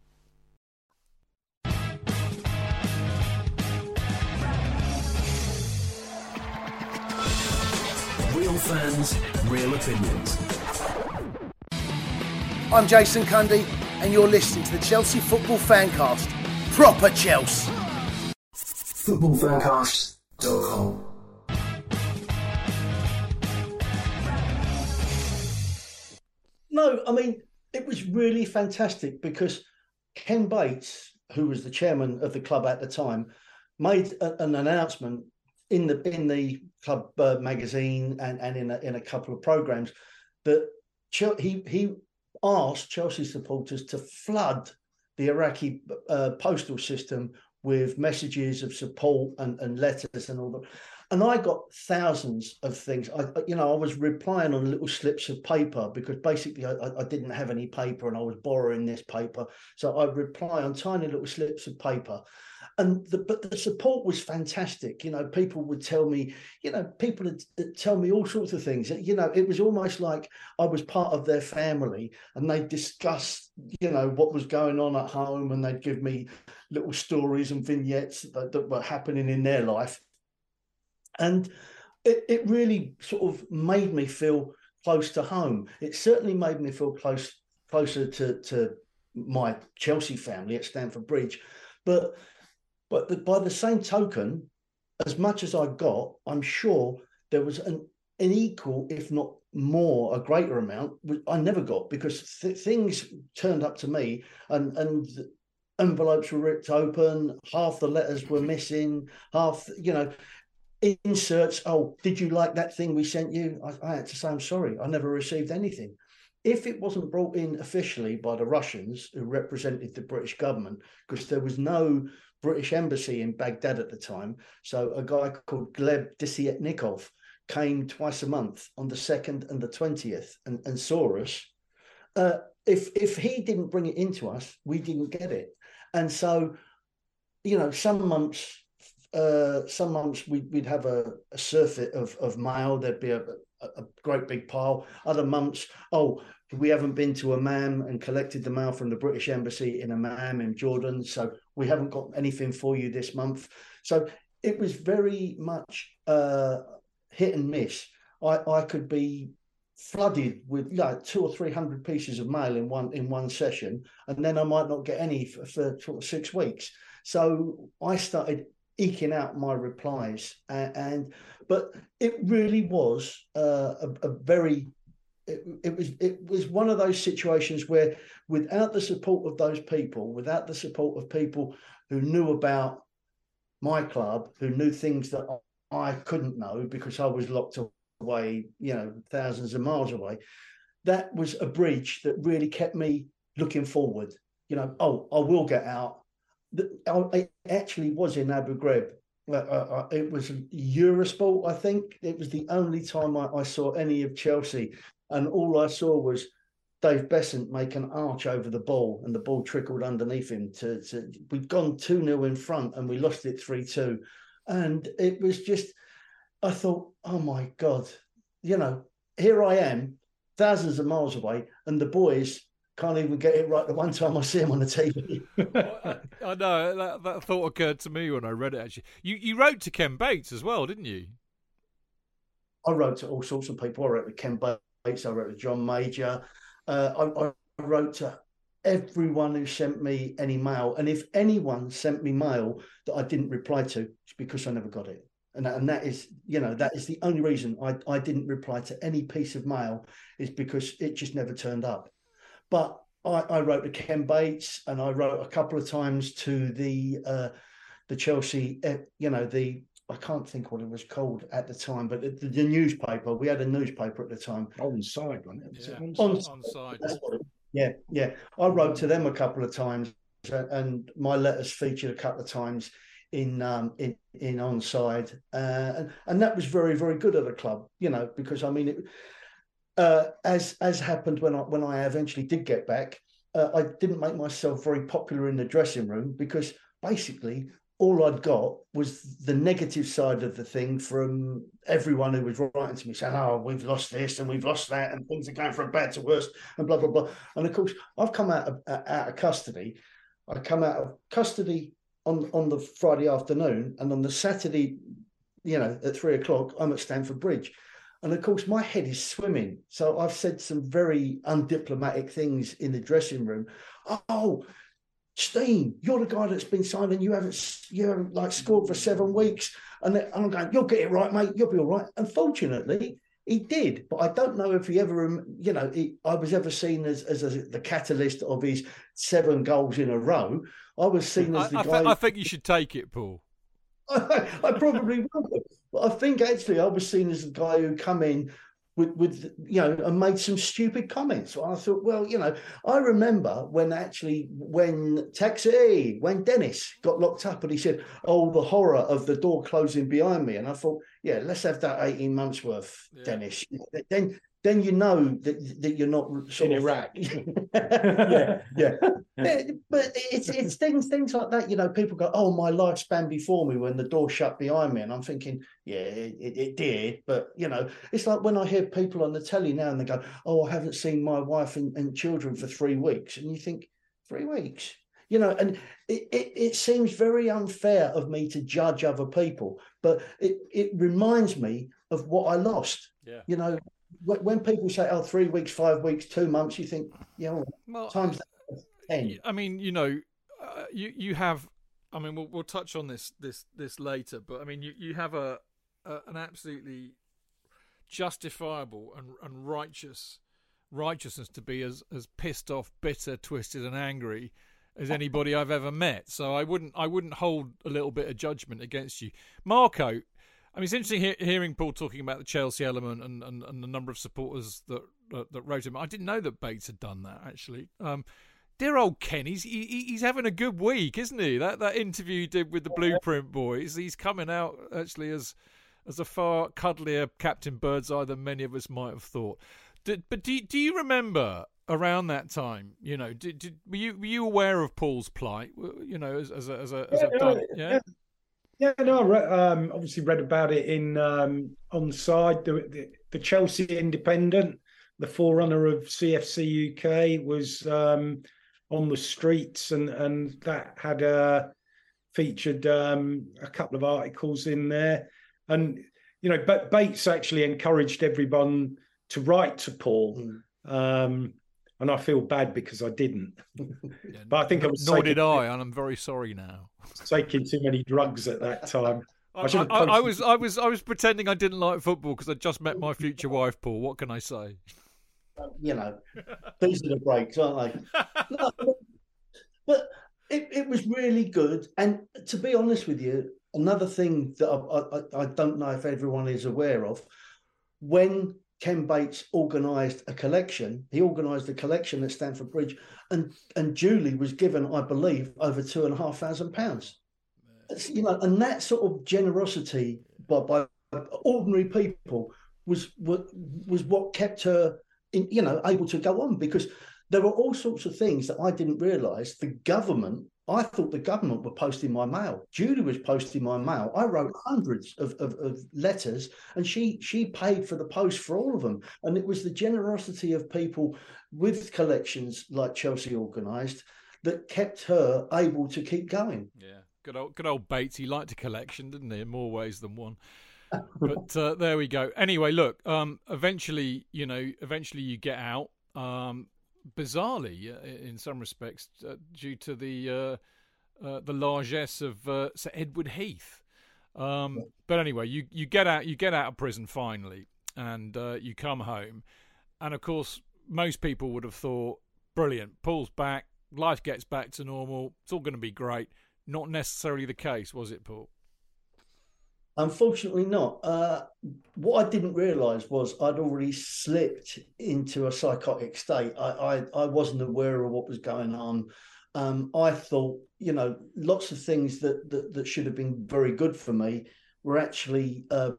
fans, real opinions. I'm Jason Cundy, and you're listening to the Chelsea Football Fancast. Proper Chelsea. Footballfancast.com. No, I mean, it was really fantastic because Ken Bates, who was the chairman of the club at the time, made a, an announcement in the in the club uh, magazine and and in a, in a couple of programs that he he asked Chelsea supporters to flood the Iraqi uh, postal system with messages of support and, and letters and all that. And I got thousands of things. I, you know, I was replying on little slips of paper because basically I, I didn't have any paper and I was borrowing this paper. So I'd reply on tiny little slips of paper and the, but the support was fantastic. You know, people would tell me, you know, people would uh, tell me all sorts of things. You know, it was almost like I was part of their family, and they discussed, you know, what was going on at home, and they'd give me little stories and vignettes that, that were happening in their life, and it, it really sort of made me feel close to home. It certainly made me feel close closer to to my Chelsea family at Stamford Bridge, but but the, by the same token, as much as I got, I'm sure there was an, an equal, if not more, a greater amount I never got because th- things turned up to me and and envelopes were ripped open, half the letters were missing, half you know inserts. Oh, did you like that thing we sent you? I, I had to say I'm sorry, I never received anything. If it wasn't brought in officially by the Russians who represented the British government, because there was no British embassy in Baghdad at the time. So a guy called Gleb Desyatnikov came twice a month on the second and the twentieth and, and saw us. Uh, if if he didn't bring it into us, we didn't get it. And so, you know, some months, uh, some months we'd, we'd have a, a surfeit of, of mail. There'd be a, a, great big pile. Other months, oh, we haven't been to Amman and collected the mail from the British Embassy in Amman in Jordan, so we haven't got anything for you this month. So it was very much uh, hit and miss. I, I could be flooded with like two or three hundred pieces of mail in one in one session, and then I might not get any for, for six weeks. So I started eking out my replies, and, and but it really was uh, a, a very it, it, was it was one of those situations where without the support of those people without the support of people who knew about my club who knew things that I couldn't know because I was locked away you know thousands of miles away that was a bridge that really kept me looking forward. You know oh I will get out it actually was in Abu Ghraib uh, uh, it was Eurosport, I think. It was the only time I, I, saw any of Chelsea and all I saw was Dave Beasant make an arch over the ball, and the ball trickled underneath him. To, to we'd gone two 0 in front, and we lost it three two, and it was just. I thought, oh my god, you know, here I am, thousands of miles away, and the boys can't even get it right the one time I see him on the TV. I, *laughs* I, know that, that thought occurred to me when I read it. Actually, you you wrote to Ken Bates as well, didn't you? I wrote to all sorts of people. I wrote to Ken Bates I wrote to John Major. Uh, I, I, wrote to everyone who sent me any mail. And if anyone sent me mail that I didn't reply to, it's because I never got it. And that, and that is, you know, that is the only reason I, I didn't reply to any piece of mail is because it just never turned up. But I, I wrote to Ken Bates and I wrote a couple of times to the uh, the Chelsea, uh, you know, the I can't think what it was called at the time, but the, the newspaper. We had a newspaper at the time. Onside, wasn't it? Was yeah. it on, on side? yeah, yeah. I wrote to them a couple of times, and my letters featured a couple of times in um, in in onside, uh, and and that was very very good at the club. You know, because I mean, it, uh, as as happened when I when I eventually did get back, uh, I didn't make myself very popular in the dressing room because basically all I'd got was the negative side of the thing from everyone who was writing to me saying, "Oh, we've lost this and we've lost that, and things are going from bad to worse," and blah blah blah. And of course, I've come out of out of custody. I come out of custody on on the Friday afternoon, and on the Saturday, you know, at three o'clock, I'm at Stamford Bridge. And of course, my head is swimming. So I've said some very undiplomatic things in the dressing room. Oh, Stein, you're the guy that's been signed and you haven't you haven't like scored for seven weeks. And, then I'm going, you'll get it right, mate. You'll be all right. Unfortunately, he did, but I don't know if he ever, you know, he, I was ever seen as as a, the catalyst of his seven goals in a row. I was seen as the I, guy. I, I think you should take it, Paul. I, *laughs* I probably will, but I think actually I was seen as the guy who come in, with, with you know and made some stupid comments. And I thought, well, you know, I remember when actually when taxi when Dennis got locked up and he said, "Oh, the horror of the door closing behind me," and I thought, yeah, let's have that eighteen months worth, Yeah. Dennis. Then then you know that that you're not sort In of Iraq. *laughs* yeah, yeah. *laughs* Yeah, but it's it's things things like that. You know, people go, "Oh, my life span before me when the door shut behind me," and I'm thinking, "Yeah, it, it, it did." But you know, it's like when I hear people on the telly now and they go, "Oh, I haven't seen my wife and, and children for three weeks," and you think, three weeks." You know, and it, it, it seems very unfair of me to judge other people, but it, it reminds me of what I lost. Yeah. You know, when, people say, "Oh, three weeks, five weeks, two months," you think, "Yeah, well, Well, times ten." I mean, you know, uh, you you have. I mean, we'll we'll touch on this this this later, but I mean, you you have a, a an absolutely justifiable and and righteous righteousness to be as as pissed off, bitter, twisted, and angry as anybody I've ever met. So I wouldn't I wouldn't hold a little bit of judgment against you, Marco. I mean, it's interesting he- hearing Paul talking about the Chelsea element and, and, and the number of supporters that, that that wrote him. I didn't know that Bates had done that actually. Um, dear old Ken, he's he, he- he's having a good week, isn't he? That that interview he did with the Blueprint boys, he's coming out actually as as a far cuddlier Captain Birdseye than many of us might have thought. Did, but do you- do you remember around that time? You know, did, did were you were you aware of Paul's plight? You know, as as a as a, as a Yeah, yeah, yeah? Yeah, no, I re- um, obviously read about it in um, on side the, the the Chelsea Independent, the forerunner of CFC UK, was um, on the streets, and and that had uh, featured um, a couple of articles in there, and you know, but Bates actually encouraged everyone to write to Paul, um, and I feel bad because I didn't, Yeah, *laughs* but I think I was Nor did I, and I'm very sorry now. Taking too many drugs at that time. *laughs* I, I I- I was I was I was pretending I didn't like football because I just met my future wife, Paul. What can I say? you know, these are the breaks, aren't they? *laughs* No, but- but it, it was really good. And to be honest with you, another thing that I, I, I don't know if everyone is aware of, when Ken Bates organised a collection, he organised a collection at Stamford Bridge, and and Julie was given, I believe, over two and a half thousand pounds. You know, and that sort of generosity by, by ordinary people was what was what kept her in, you know, able to go on because there were all sorts of things that I didn't realise. The government, I thought the government were posting my mail. Judy was posting my mail. I wrote hundreds of, of, of letters, and she she paid for the post for all of them. And it was the generosity of people with collections like Chelsea organised that kept her able to keep going. Yeah, good old good old Bates. He liked a collection, didn't he? In more ways than one. *laughs* But uh, there we go. Anyway, look. Um, eventually, you know, eventually you get out. Um, bizarrely, uh, in some respects, uh, due to the uh, uh, the largesse of uh, Sir Edward Heath. Um, but anyway, you, you get out you get out of prison finally, and uh, you come home, and of course, most people would have thought, brilliant, Paul's back, life gets back to normal, it's all going to be great. Not necessarily the case, was it, Paul? Unfortunately, not. Uh, what I didn't realise was I'd already slipped into a psychotic state. I, I, I wasn't aware of what was going on. Um, I thought, you know, lots of things that, that that should have been very good for me were actually uh,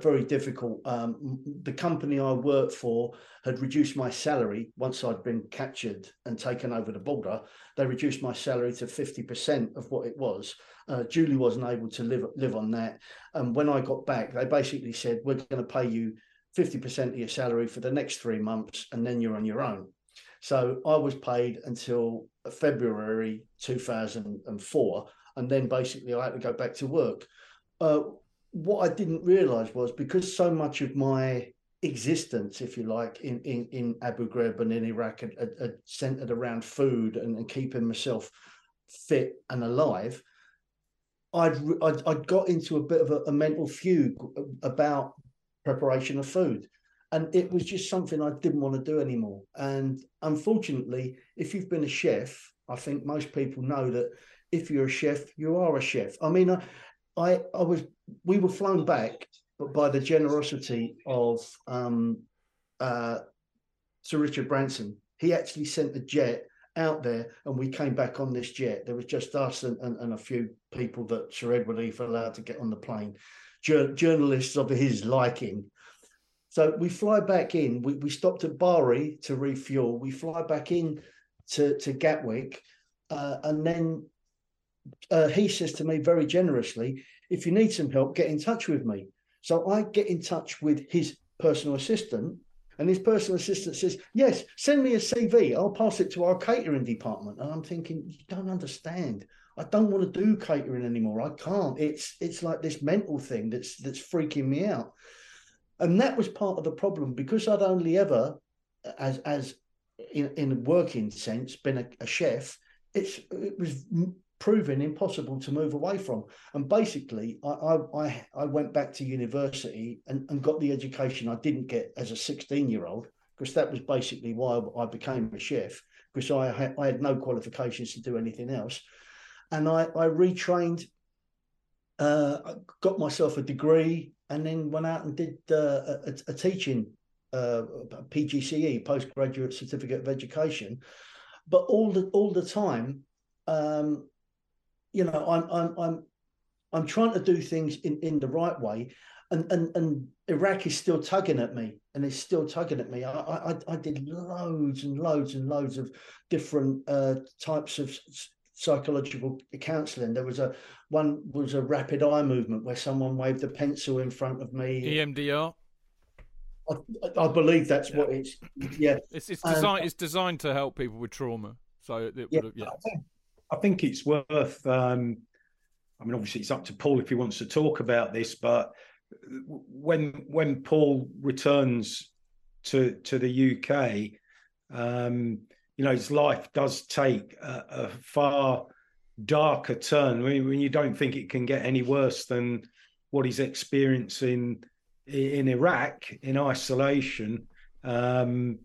very difficult. Um, the company I worked for had reduced my salary once I'd been captured and taken over the border. They reduced my salary to fifty percent of what it was. Uh, Julie wasn't able to live live on that. And when I got back, they basically said, "We're going to pay you fifty percent of your salary for the next three months, and then you're on your own." So I was paid until February 2004, and then basically I had to go back to work. Uh, what I didn't realise was because so much of my existence, if you like, in in, in Abu Ghraib and in Iraq had, had, had centred around food and, and keeping myself fit and alive. I'd, I'd I'd got into a bit of a, a mental fugue about preparation of food, and it was just something I didn't want to do anymore. And unfortunately, if you've been a chef, I think most people know that if you're a chef, you are a chef. I mean, I I, I was we were flown back, but by the generosity of um, uh, Sir Richard Branson. He actually sent a jet out there and we came back on this jet. There was just us and, and, and a few people that Sir Edward Heath allowed to get on the plane, Jour- journalists of his liking. So we fly back in. We, we stopped at Bari to refuel. We fly back in to, to Gatwick. Uh, and then uh, he says to me very generously, if you need some help, get in touch with me. So I get in touch with his personal assistant, and his personal assistant says, Yes, send me a CV. I'll pass it to our catering department. And I'm thinking, You don't understand. I don't want to do catering anymore. I can't. It's it's like this mental thing that's that's freaking me out. And that was part of the problem because I'd only ever, as as in, in a working sense, been a, a chef. It's it was proven impossible to move away from. And basically, I I I went back to university and, and got the education I didn't get as a 16 year old because that was basically why I became a chef because I had, I had no qualifications to do anything else. And I, I retrained, uh, got myself a degree, and then went out and did uh, a, a, teaching uh, PGCE, postgraduate certificate of education. But all the all the time, um, you know, I'm I'm I'm I'm trying to do things in, in the right way, and and and Iraq is still tugging at me, and it's still tugging at me. I I, I did loads and loads and loads of different uh, types of psychological counselling. There was a one was a rapid eye movement where someone waved a pencil in front of me. EMDR. I, I believe that's yeah. what it's. Yeah, it's it's designed. it's designed to help people with trauma. So it, yeah, yeah. I think it's worth. Um, I mean, obviously, it's up to Paul if he wants to talk about this. But when when Paul returns to to the UK, um, you know, his life does take a, a far darker turn when, when you don't think it can get any worse than what he's experiencing in Iraq in isolation. Um,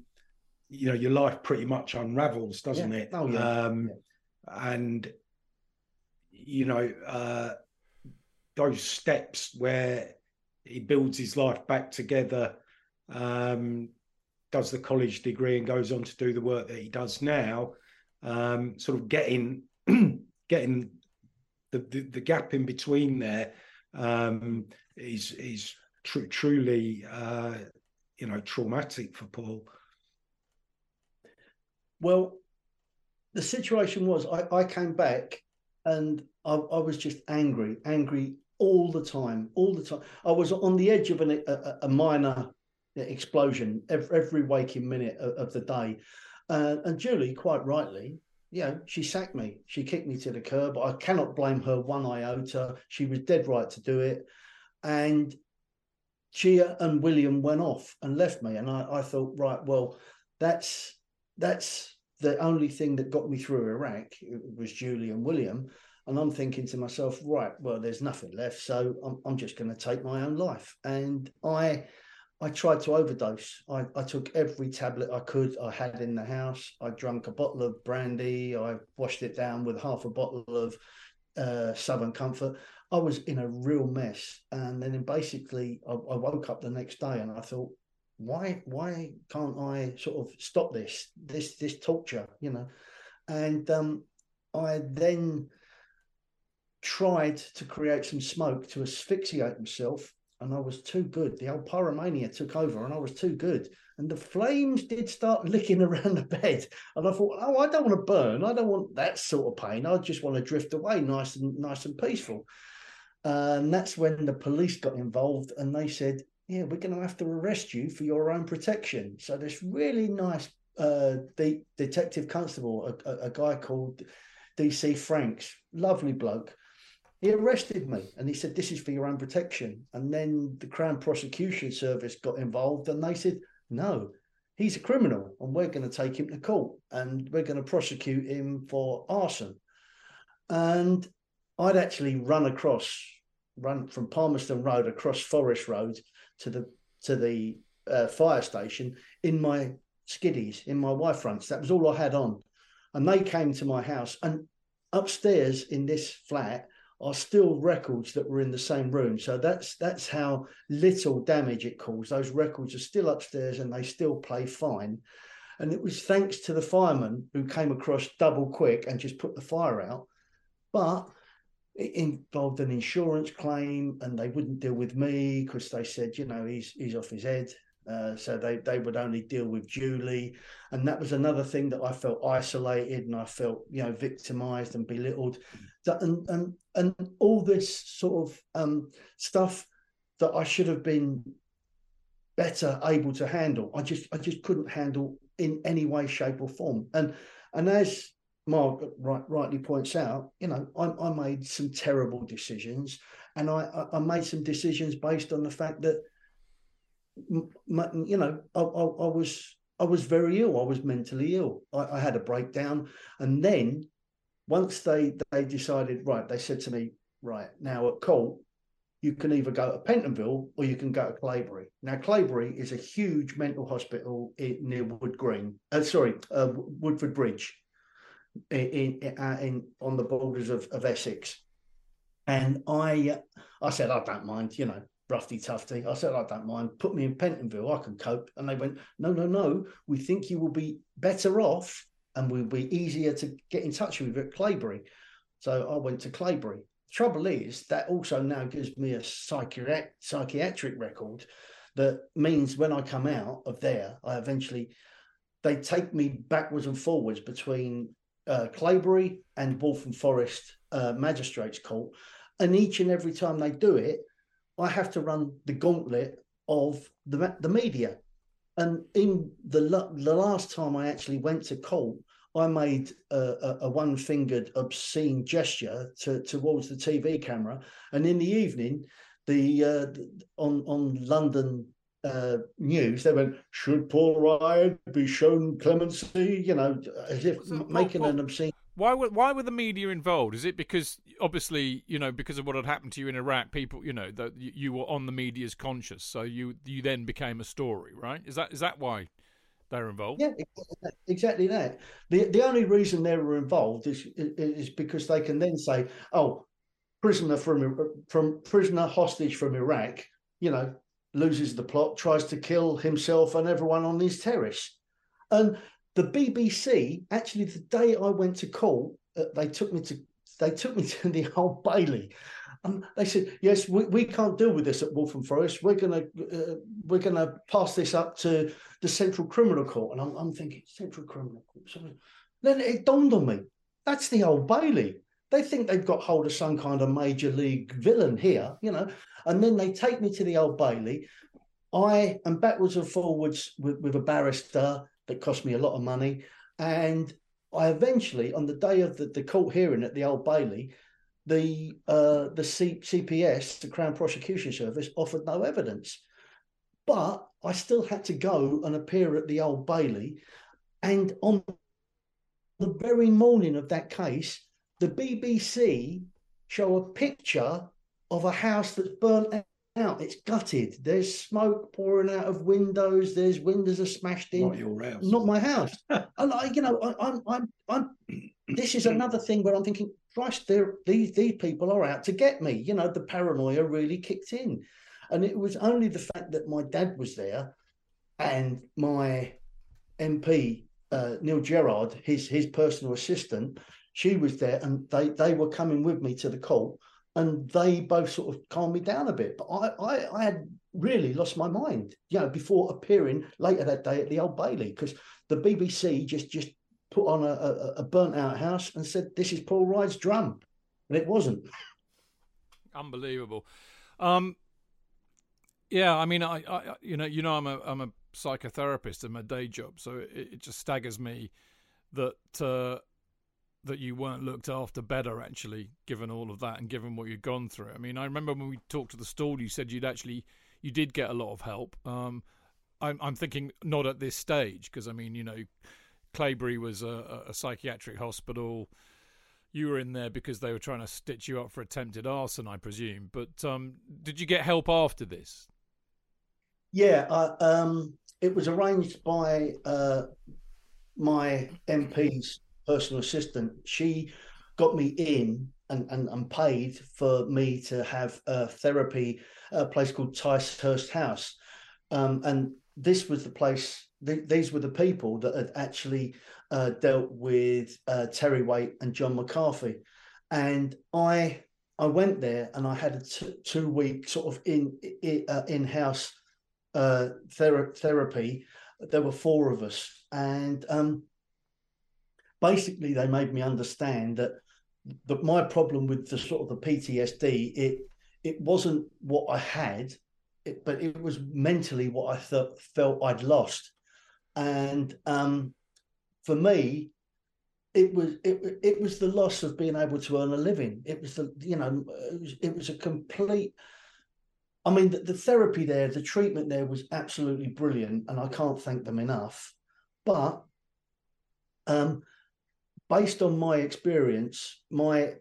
you know, your life pretty much unravels, doesn't yeah. it? Oh, yeah. Um, yeah and you know uh, those steps where he builds his life back together um, does the college degree and goes on to do the work that he does now um, sort of getting *clears throat* getting the, the, the gap in between there um, is is tr- truly uh, you know traumatic for Paul. Well, the situation was I, I came back and I, I, was just angry, angry all the time, all the time. I was on the edge of an, a, a, minor explosion every, every waking minute of, of the day. Uh, and Julie, quite rightly, you know, she sacked me. She kicked me to the curb. I cannot blame her one iota. She was dead right to do it. And she and William went off and left me. And I, I thought, right, well, that's that's the only thing that got me through Iraq was Julie and William. And I'm thinking to myself, right, well, there's nothing left. So I'm, I'm just going to take my own life. And I, I tried to overdose. I, I took every tablet I could, I had in the house. I drank a bottle of brandy. I washed it down with half a bottle of uh, Southern Comfort. I was in a real mess. And then basically, I, I woke up the next day and I thought, why why can't I sort of stop this this this torture, you know? And um, I then tried to create some smoke to asphyxiate myself, and I was too good. The old pyromania took over, and I was too good. And the flames did start *laughs* licking around the bed, and I thought, oh, I don't want to burn. I don't want that sort of pain. I just want to drift away, nice and nice and peaceful. And that's when the police got involved, and they said, yeah, we're going to have to arrest you for your own protection. So this really nice uh, de- detective constable, a, a, guy called DC Franks, lovely bloke. He arrested me and he said, This is for your own protection. And then the Crown Prosecution Service got involved and they said, No, he's a criminal and we're going to take him to court and we're going to prosecute him for arson. And I'd actually run across, run from Palmerston Road across Forest Road to the to the uh, fire station in my skiddies, in my wife fronts. That was all I had on. And they came to my house. And upstairs in this flat, are still records that were in the same room. So that's that's how little damage it caused. Those records are still upstairs and they still play fine. And it was thanks to the fireman who came across double quick and just put the fire out. But involved an insurance claim and they wouldn't deal with me because they said, you know, he's he's off his head. Uh, so they, they would only deal with Julie. And that was another thing that I felt isolated and I felt, you know, victimized and belittled. That, and, and, and all this sort of um, stuff that I should have been better able to handle. I just I just couldn't handle in any way, shape, or form. And and as Mark right, rightly points out, you know, I, I made some terrible decisions, and I, I made some decisions based on the fact that you know, I, I, I, was I was very ill. I was mentally ill. I, I, had a breakdown, and then once they they decided, right, they said to me, right now at Colt, you can either go to Pentonville or you can go to Claybury. Now Claybury is a huge mental hospital in, near Wood Green. Uh, sorry, uh, Woodford Bridge, in in, uh, in, on the borders of, of Essex. And I I said I don't mind, you know, roughy tufty. I said, I don't mind. Put me in Pentonville. I can cope. And they went, no, no, no. We think you will be better off and will be easier to get in touch with at Claybury. So I went to Claybury. Trouble is, that also now gives me a psychiatric, psychiatric record that means when I come out of there, I eventually, they take me backwards and forwards between uh, Claybury and Waltham Forest uh, Magistrates Court. And each and every time they do it, I have to run the gauntlet of the the media. And in the the last time I actually went to court, I made a, a, one fingered obscene gesture to, towards the TV camera, and in the evening, the uh, on on London uh, news, they went, "Should Paul Ride be shown clemency?" You know, as if making an obscene why were why were the media involved? Is it because obviously you know because of what had happened to you in Iraq, people you know that you were on the media's conscious, so you you then became a story, right? Is that is that why they're involved? Yeah, exactly that. the The only reason they were involved is is because they can then say, "Oh, prisoner from from prisoner hostage from Iraq," you know, loses the plot, tries to kill himself and everyone on his terrace, and the BBC actually the day I went to call, uh, they took me to they took me *laughs* to the Old Bailey. And they said, "Yes, we, we can't deal with this at Waltham Forest. We're gonna uh, we're gonna pass this up to the Central Criminal Court." And I'm, I'm thinking, Central Criminal Court. Then it dawned on me, that's the Old Bailey. They think they've got hold of some kind of major league villain here, you know. And then they take me to the Old Bailey. I am backwards and forwards with, with a barrister that cost me a lot of money. And I eventually, on the day of the, the court hearing at the Old Bailey, the uh, the C- CPS, the Crown Prosecution Service, offered no evidence. But I still had to go and appear at the Old Bailey. And on the very morning of that case, the BBC show a picture of a house that's burnt out. It's gutted. There's smoke pouring out of windows. There's windows are smashed in. Not your house. Not my house. *laughs* and I, you know, I, am I'm, I'm. This is another thing where I'm thinking, Christ, these these people are out to get me. You know, the paranoia really kicked in, and it was only the fact that my dad was there, and my MP uh, Neil Gerrard, his his personal assistant, she was there, and they they were coming with me to the court and they both sort of calmed me down a bit. But I, I, I had really lost my mind, you know, before appearing later that day at the Old Bailey because the BBC just just put on a, a, a, burnt out house and said this is Paul Ride's drum, and it wasn't. Unbelievable. Um, yeah, I mean, I, I, you know, you know, I'm a I'm a psychotherapist in my day job, so it, it just staggers me that. Uh, that you weren't looked after better, actually, given all of that and given what you'd gone through. I mean, I remember when we talked to the stall, you said you'd actually you did get a lot of help. Um, I'm, I'm thinking not at this stage because I mean, you know, Claybury was a, a, psychiatric hospital. You were in there because they were trying to stitch you up for attempted arson, I presume. But um, did you get help after this? Yeah, um, it was arranged by uh, my MP's personal assistant, she got me in and, and, and paid for me to have uh, therapy at a place called Ticehurst House. Um, and this was the place, th- these were the people that had actually uh, dealt with uh, Terry Waite and John McCarthy. And I I went there and I had a t- two week sort of in, in uh, house uh, ther- therapy. There were four of us, and um, basically they made me understand that that my problem with the sort of the PTSD it it wasn't what I had, it, but it was mentally what I th- felt I'd lost, and um, for me, it was it it was the loss of being able to earn a living. It was the you know it was, it was a complete. I mean, the, the, therapy there, the treatment there was absolutely brilliant, and I can't thank them enough. But um, based on my experience, my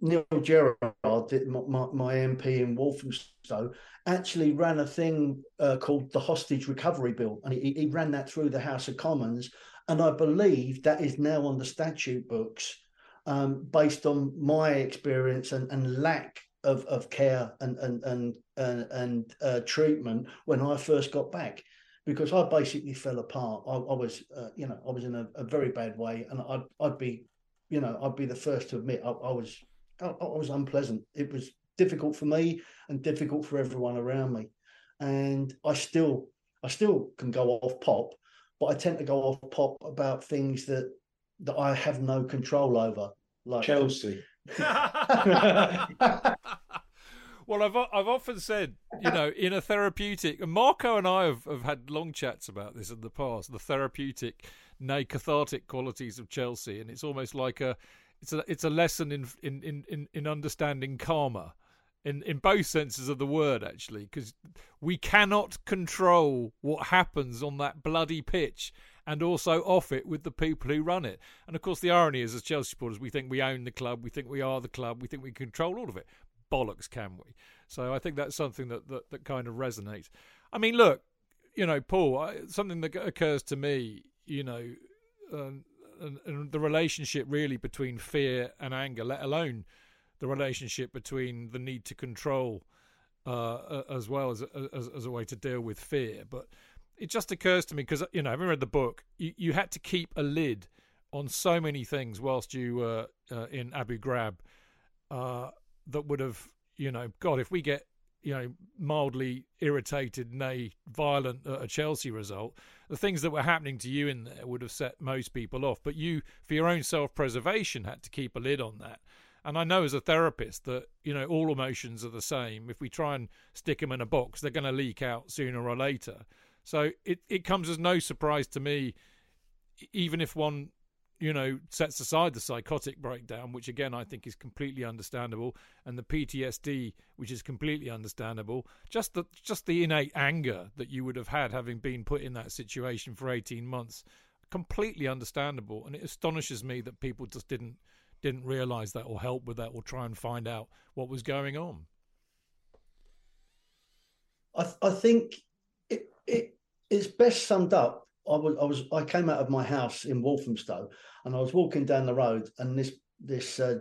Neil Gerrard, my, my, MP in Walthamstow, actually ran a thing uh, called the Hostage Recovery Bill, and he, he ran that through the House of Commons and I believe that is now on the statute books um, based on my experience and, and lack of, of care and and and and, and uh, treatment when I first got back, because I basically fell apart. I, I was, uh, you know, I was in a, a, very bad way, and I'd I'd be, you know, I'd be the first to admit I, I was I, I was unpleasant. It was difficult for me and difficult for everyone around me, and I still I still can go off pop, but I tend to go off pop about things that that I have no control over, like Chelsea. *laughs* *laughs* well, I've I've often said, you know, in a therapeutic, and Marco and I have, have had long chats about this in the past, the therapeutic, nay cathartic qualities of Chelsea, and it's almost like a, it's a it's a lesson in in in in understanding karma in in both senses of the word actually because we cannot control what happens on that bloody pitch and also off it with the people who run it. And of course the irony is as chelsea supporters we think we own the club we think we are the club we think we control all of it bollocks can we? So i think that's something that that, that kind of resonates. I mean look you know paul I, something that occurs to me you know um, and, and the relationship really between fear and anger let alone the relationship between the need to control uh, as well as, as, as a way to deal with fear. But it just occurs to me because you know, having read the book, you, you had to keep a lid on so many things whilst you were uh, in Abu Ghraib. Uh, that would have, you know, God, if we get you know mildly irritated, nay, violent at a Chelsea result, the things that were happening to you in there would have set most people off. But you, for your own self-preservation, had to keep a lid on that. And I know as a therapist that, you know, all emotions are the same. If we try and stick them in a box, they're going to leak out sooner or later. So it, it comes as no surprise to me, even if one, you know, sets aside the psychotic breakdown, which again I think is completely understandable, and the PTSD, which is completely understandable, just the just the innate anger that you would have had having been put in that situation for 18 months, completely understandable. And it astonishes me that people just didn't didn't realize that or help with that or try and find out what was going on? I, I think it, it it's best summed up. I was I was I came out of my house in Walthamstow and I was walking down the road and this this uh,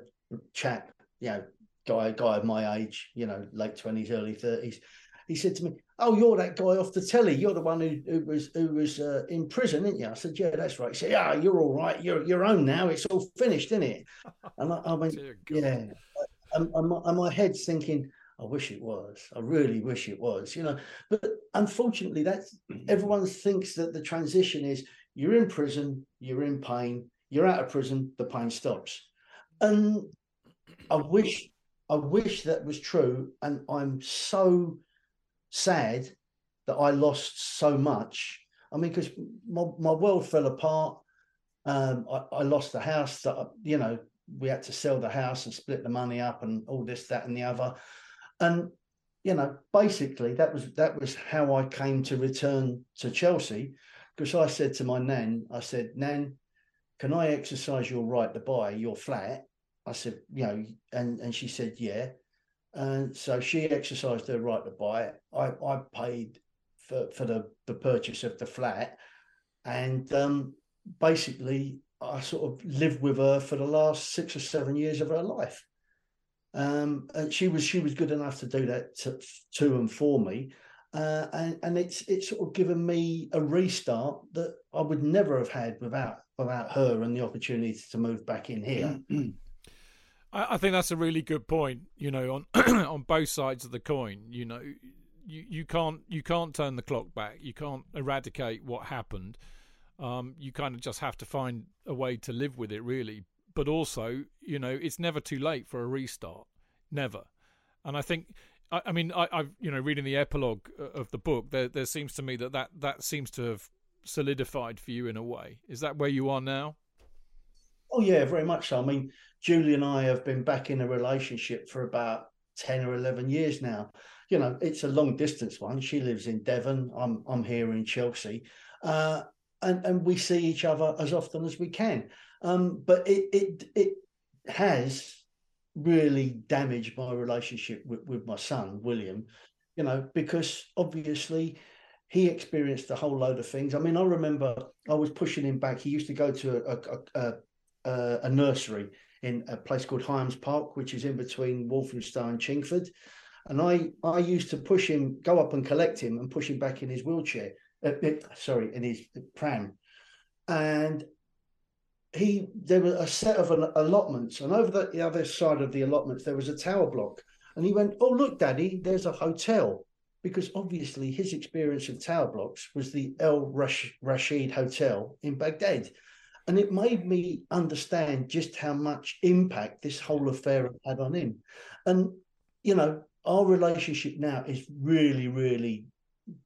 chap, you know, guy guy of my age, you know, late twenties, early thirties, he said to me, "Oh, you're that guy off the telly. You're the one who, who was who was uh, in prison, isn't you?" I said, "Yeah, that's right." He said, "Yeah, you're all right. You're your own now. It's all finished, isn't it?" *laughs* And I, I went, "Yeah." And, and, my, and my head's thinking, "I wish it was. I really wish it was." You know, but unfortunately, that's everyone thinks that the transition is you're in prison, you're in pain, you're out of prison, the pain stops, and I wish I wish that was true, and I'm so sad that I lost so much. I mean, because my, my world fell apart. Um, I, I, lost the house that, you know, we had to sell the house and split the money up and all this, that, and the other. And, you know, basically that was that was how I came to return to Chelsea. Because I said to my nan, I said, Nan, can I exercise your right to buy your flat? I said, you know, and, and she said, yeah. And so she exercised her right to buy it. I, I paid for, for the, the purchase of the flat. And um, basically, I sort of lived with her for the last six or seven years of her life. Um, and she was she was good enough to do that to, to and for me. Uh, and, and it's it's sort of given me a restart that I would never have had without without her and the opportunity to move back in here. I, I think that's a really good point. You know, on *clears throat* on both sides of the coin. You know, you, you can't you can't turn the clock back. You can't eradicate what happened. Um, you kind of just have to find a way to live with it, really. But also, you know, it's never too late for a restart. Never. And I think, I, mean, I, I've you know, reading the epilogue uh, of the book, there there seems to me that, that that seems to have solidified for you in a way. Is that where you are now? Oh yeah, very much so. I mean, Julie and I have been back in a relationship for about ten or eleven years now. You know, it's a long distance one. She lives in Devon. I'm I'm here in Chelsea, uh, and and we see each other as often as we can. Um, but it it it has really damaged my relationship with, with my son William. You know, because obviously he experienced a whole load of things. I mean, I remember I was pushing him back. He used to go to a, a, a, a nursery in a place called Highams Park, which is in between Walthamstow and Chingford. And I, I used to push him, go up and collect him and push him back in his wheelchair. Uh, sorry, in his pram. And he, there was a set of allotments, and over the, the other side of the allotments, there was a tower block. And he went, Oh, look, Daddy, there's a hotel because obviously his experience of tower blocks was the El Rashid Hotel in Baghdad. And it made me understand just how much impact this whole affair had on him. And, you know, our relationship now is really, really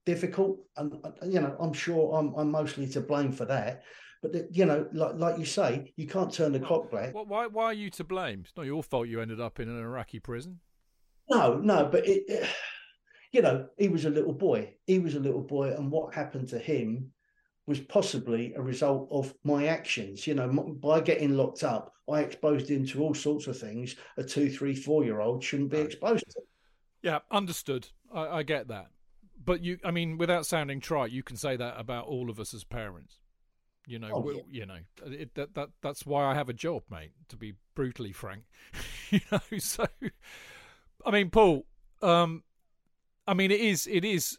difficult. And, you know, I'm sure I'm, I'm mostly to blame for that. But, you know, like, like you say, you can't turn the clock back. Why, why are you to blame? It's not your fault you ended up in an Iraqi prison. No, no, but it, it you know, he was a little boy. He was a little boy, and what happened to him was possibly a result of my actions. You know, by getting locked up, I exposed him to all sorts of things a two, three, four year old shouldn't be exposed to. Yeah, understood. I, I get that. But you, I mean, without sounding trite, you can say that about all of us as parents. You know, oh, yeah. you know, it, that that that's why I have a job, mate. To be brutally frank, *laughs* you know. *laughs* So, I mean, Paul, um, I mean, it is. It is.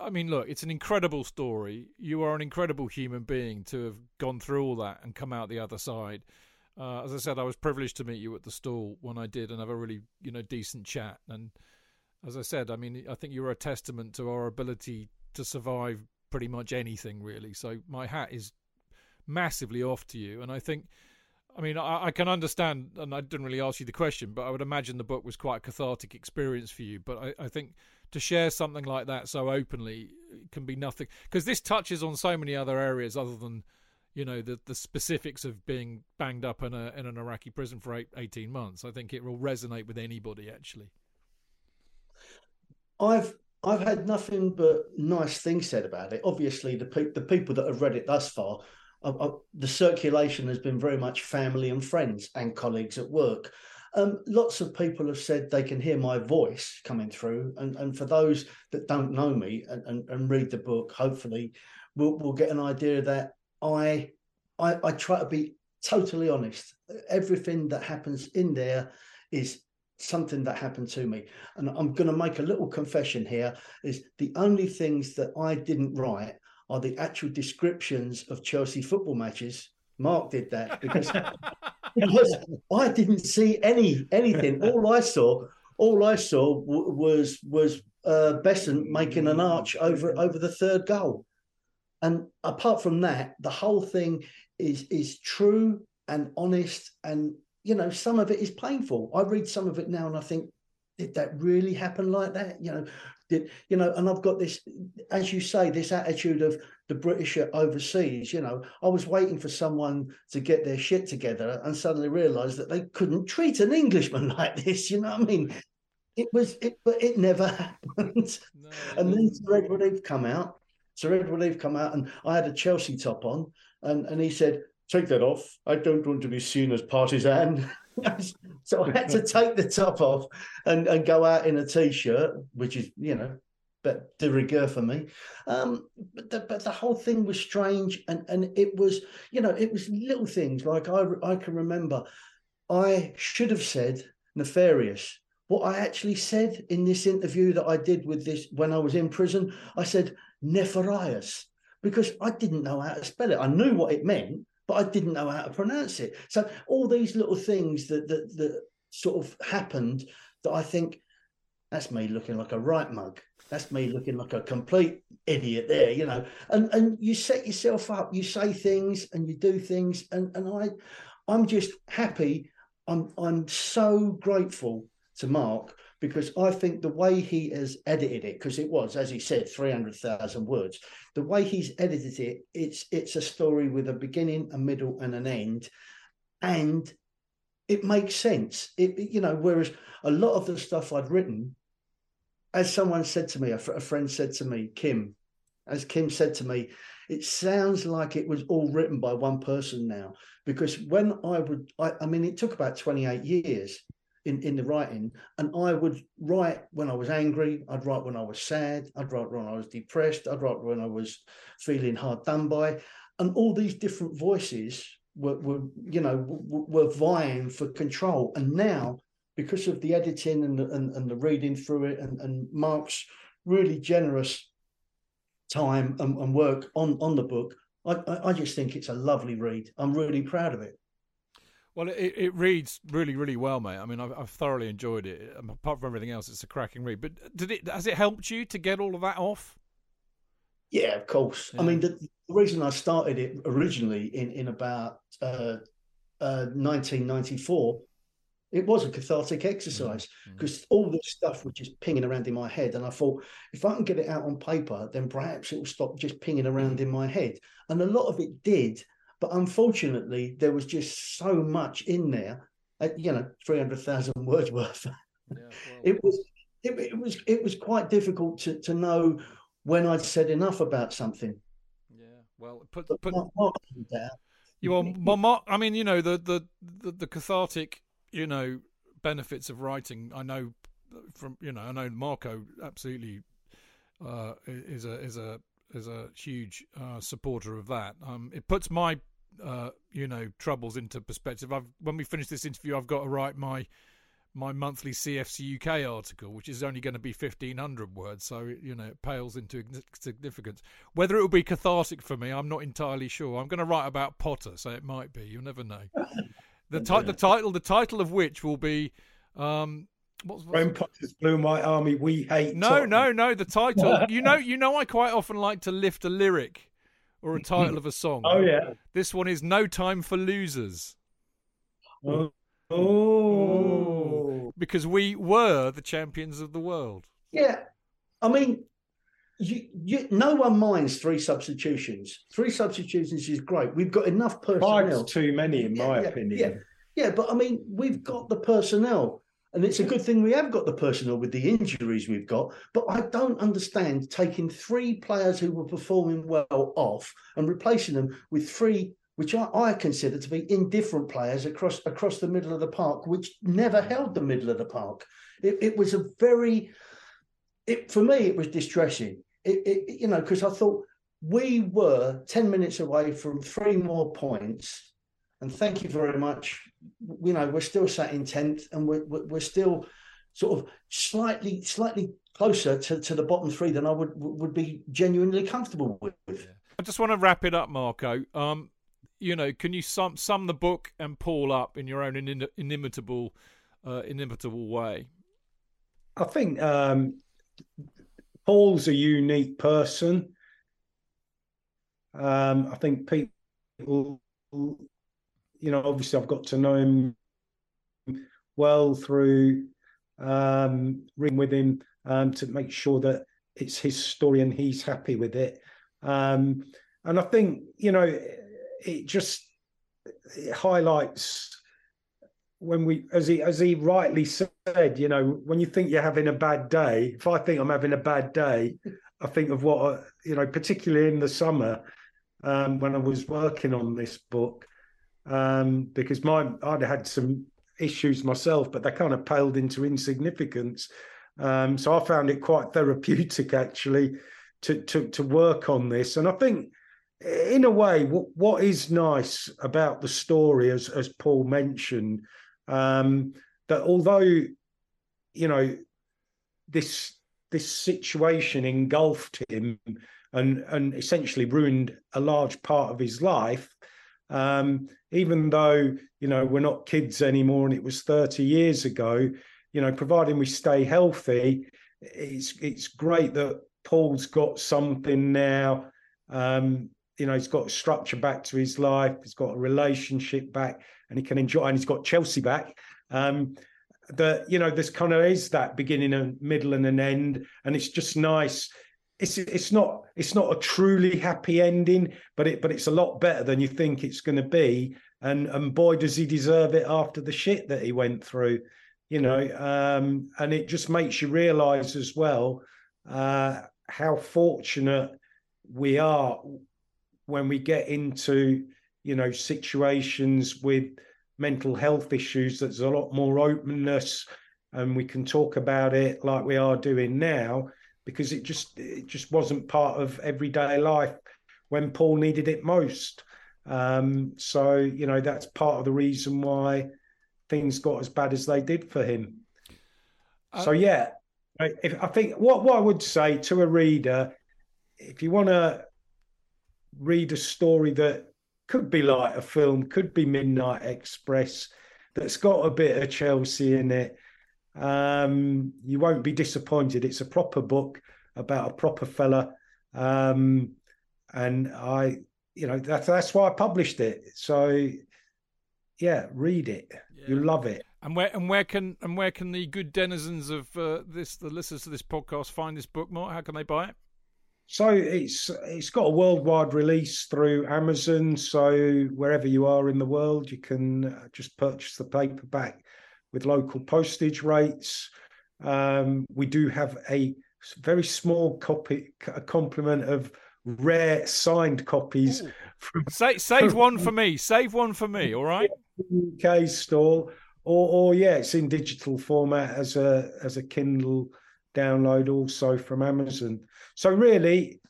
I mean, look, it's an incredible story. You are an incredible human being to have gone through all that and come out the other side. Uh, as I said, I was privileged to meet you at the stall when I did and have a really, you know, decent chat. And as I said, I mean, I think you're a testament to our ability to survive pretty much anything, really. So my hat is massively off to you. And I think I mean, I, I, can understand, and I didn't really ask you the question, but I would imagine the book was quite a cathartic experience for you. But I, I think to share something like that so openly can be nothing because this touches on so many other areas other than, you know, the the specifics of being banged up in a in an Iraqi prison for eight, 18 months. I think it will resonate with anybody actually. I've I've had nothing but nice things said about it. Obviously, the pe- the people that have read it thus far uh, uh, the circulation has been very much family and friends and colleagues at work. Um, lots of people have said they can hear my voice coming through, and, and for those that don't know me and, and, and read the book, hopefully, we'll, we'll get an idea that I, I I try to be totally honest. Everything that happens in there is something that happened to me, and I'm going to make a little confession here. Is the only things that I didn't write are the actual descriptions of Chelsea football matches. Mark did that because, *laughs* because I didn't see any anything. All I saw, all I saw w- was was uh, Beasant making an arch over over the third goal, and apart from that, the whole thing is is true and honest, and you know some of it is painful. I read some of it now and I think, did that really happen like that? You know, did you know? And I've got this, as you say, this attitude of the British are overseas. You know, I was waiting for someone to get their shit together, and suddenly realised that they couldn't treat an Englishman *laughs* like this. You know what I mean? It was, it, but it never *laughs* happened. No, and then Sir Edward Eve come out. Sir Edward Eve come out, and I had a Chelsea top on, and and he said, "Take that off. I don't want to be seen as partisan." *laughs* so I had to *laughs* take the top off and, and go out in a t-shirt, which is, you know, but de rigueur for me. Um, but the, but the whole thing was strange, and and it was, you know, it was little things like I I can remember, I should have said nefarious. What I actually said in this interview that I did with this when I was in prison, I said nefarious because I didn't know how to spell it. I knew what it meant, but I didn't know how to pronounce it. So all these little things that that, that sort of happened that I think that's me looking like a right mug. That's me looking like a complete idiot there, you know. And and you set yourself up, you say things and you do things, and and I, I'm just happy. I'm I'm so grateful to Mark because I think the way he has edited it, because it was, as he said, three hundred thousand words. The way he's edited it, it's it's a story with a beginning, a middle, and an end, and it makes sense. It you know, whereas a lot of the stuff I'd written as someone said to me, a, fr- a friend said to me, Kim, as Kim said to me, it sounds like it was all written by one person now. Because when I would, I, I mean, it took about 28 years in, in the writing, and I would write when I was angry, I'd write when I was sad, I'd write when I was depressed, I'd write when I was feeling hard done by. And all these different voices were, were you know, were, vying for control. And now because of the editing and the, and, and the reading through it and, and Mark's really generous time and, and, work on, on the book, I, I just think it's a lovely read. I'm really proud of it. Well, it, it reads really, really well, mate. I mean, I've, I've, thoroughly enjoyed it. Apart from everything else, it's a cracking read. But did it has it helped you to get all of that off? Yeah, of course. Yeah. I mean, the, the, reason I started it originally in in about uh, uh, 1994 it was a cathartic exercise because mm-hmm. all this stuff was just pinging around in my head. And I thought, if I can get it out on paper, then perhaps it will stop just pinging around mm-hmm. in my head. And a lot of it did. But unfortunately, there was just so much in there, at, you know, 300,000 *laughs* words worth. Yeah, well, it was. It, it, was it was quite difficult to, to know when I'd said enough about something. Yeah, well, put put. Down. You are, well, I mean, you know, the the the, the cathartic you know benefits of writing. I know from you know I know Marco absolutely uh, is a is a is a huge uh, supporter of that. Um, it puts my uh, you know troubles into perspective. I've when we finish this interview, I've got to write my my monthly CFC UK article, which is only going to be fifteen hundred words, so you know it pales into significance. Whether it will be cathartic for me, I'm not entirely sure. I'm going to write about Potter, so it might be. You'll never know. *laughs* The, ti- the title, the title of which will be, um, what's, what's Graham Potter's Blue and White Army. We hate. No, Tottenham. no, no. The title. *laughs* you know, you know. I quite often like to lift a lyric or a *laughs* title of a song. Oh yeah. This one is "No Time for Losers." Oh. oh. Because we were the champions of the world. Yeah, I mean, you, you, no one minds three substitutions. Three substitutions is great. We've got enough personnel. Five's too many, in my yeah, opinion. Yeah, yeah, but I mean, we've got the personnel, and it's a good thing we have got the personnel with the injuries we've got. But I don't understand taking three players who were performing well off and replacing them with three, which I, I consider to be indifferent players across across the middle of the park, which never held the middle of the park. It, it was a very it, for me, it was distressing it, it, you know, because I thought we were 10 minutes away from three more points. And thank you very much. You know, we're still sat in 10th and we're, we're still sort of slightly, slightly closer to, to the bottom three than I would would be genuinely comfortable with. I just want to wrap it up, Marco. Um, you know, can you sum sum the book and Paul up in your own inimitable, uh, inimitable way? I think um, Paul's a unique person. Um, I think people, you know, obviously I've got to know him well through um, ring with him um, to make sure that it's his story and he's happy with it. Um, and I think, you know, it just it highlights when we as he as he rightly said you know when you think you're having a bad day if i think i'm having a bad day i think of what you know particularly in the summer um, when i was working on this book um, because my i'd had some issues myself but they kind of paled into insignificance. Um, so i found it quite therapeutic actually to to to work on this. And i think in a way what, what is nice about the story as as paul mentioned um, that although you know this this situation engulfed him and and essentially ruined a large part of his life um, even though you know we're not kids anymore and it was 30 years ago you know providing we stay healthy it's it's great that paul's got something now. Um, you know he's got structure back to his life he's got a relationship back and he can enjoy and he's got chelsea back. Um, that you know there's kind of is that beginning and middle and an end. And it's just nice it's it's not it's not a truly happy ending, but it but it's a lot better than you think it's going to be. And and boy, does he deserve it after the shit that he went through, you know. Um, and it just makes you realise as well uh, how fortunate we are when we get into you know situations with mental health issues. There's a lot more openness, and we can talk about it like we are doing now because it just it just wasn't part of everyday life when Paul needed it most. Um, so you know that's part of the reason why things got as bad as they did for him. Uh, so yeah, if, I think what what I would say to a reader, if you want to read a story that could be like a film, could be Midnight Express, that's got a bit of Chelsea in it um, you won't be disappointed. It's a proper book about a proper fella, um, and I, you know, that's that's why I published it. So, yeah, read it. Yeah. You love it. And where and where can and where can the good denizens of uh, this, the listeners to this podcast, find this book? More, how can they buy it? So it's it's got a worldwide release through Amazon. So wherever you are in the world, you can uh, just purchase the paperback with local postage rates. Um, we do have a very small copy, a complement of rare signed copies. From, save, save one for me. Save one for me. All right. UK store, or or yeah, it's in digital format as a as a Kindle download also from Amazon. So really,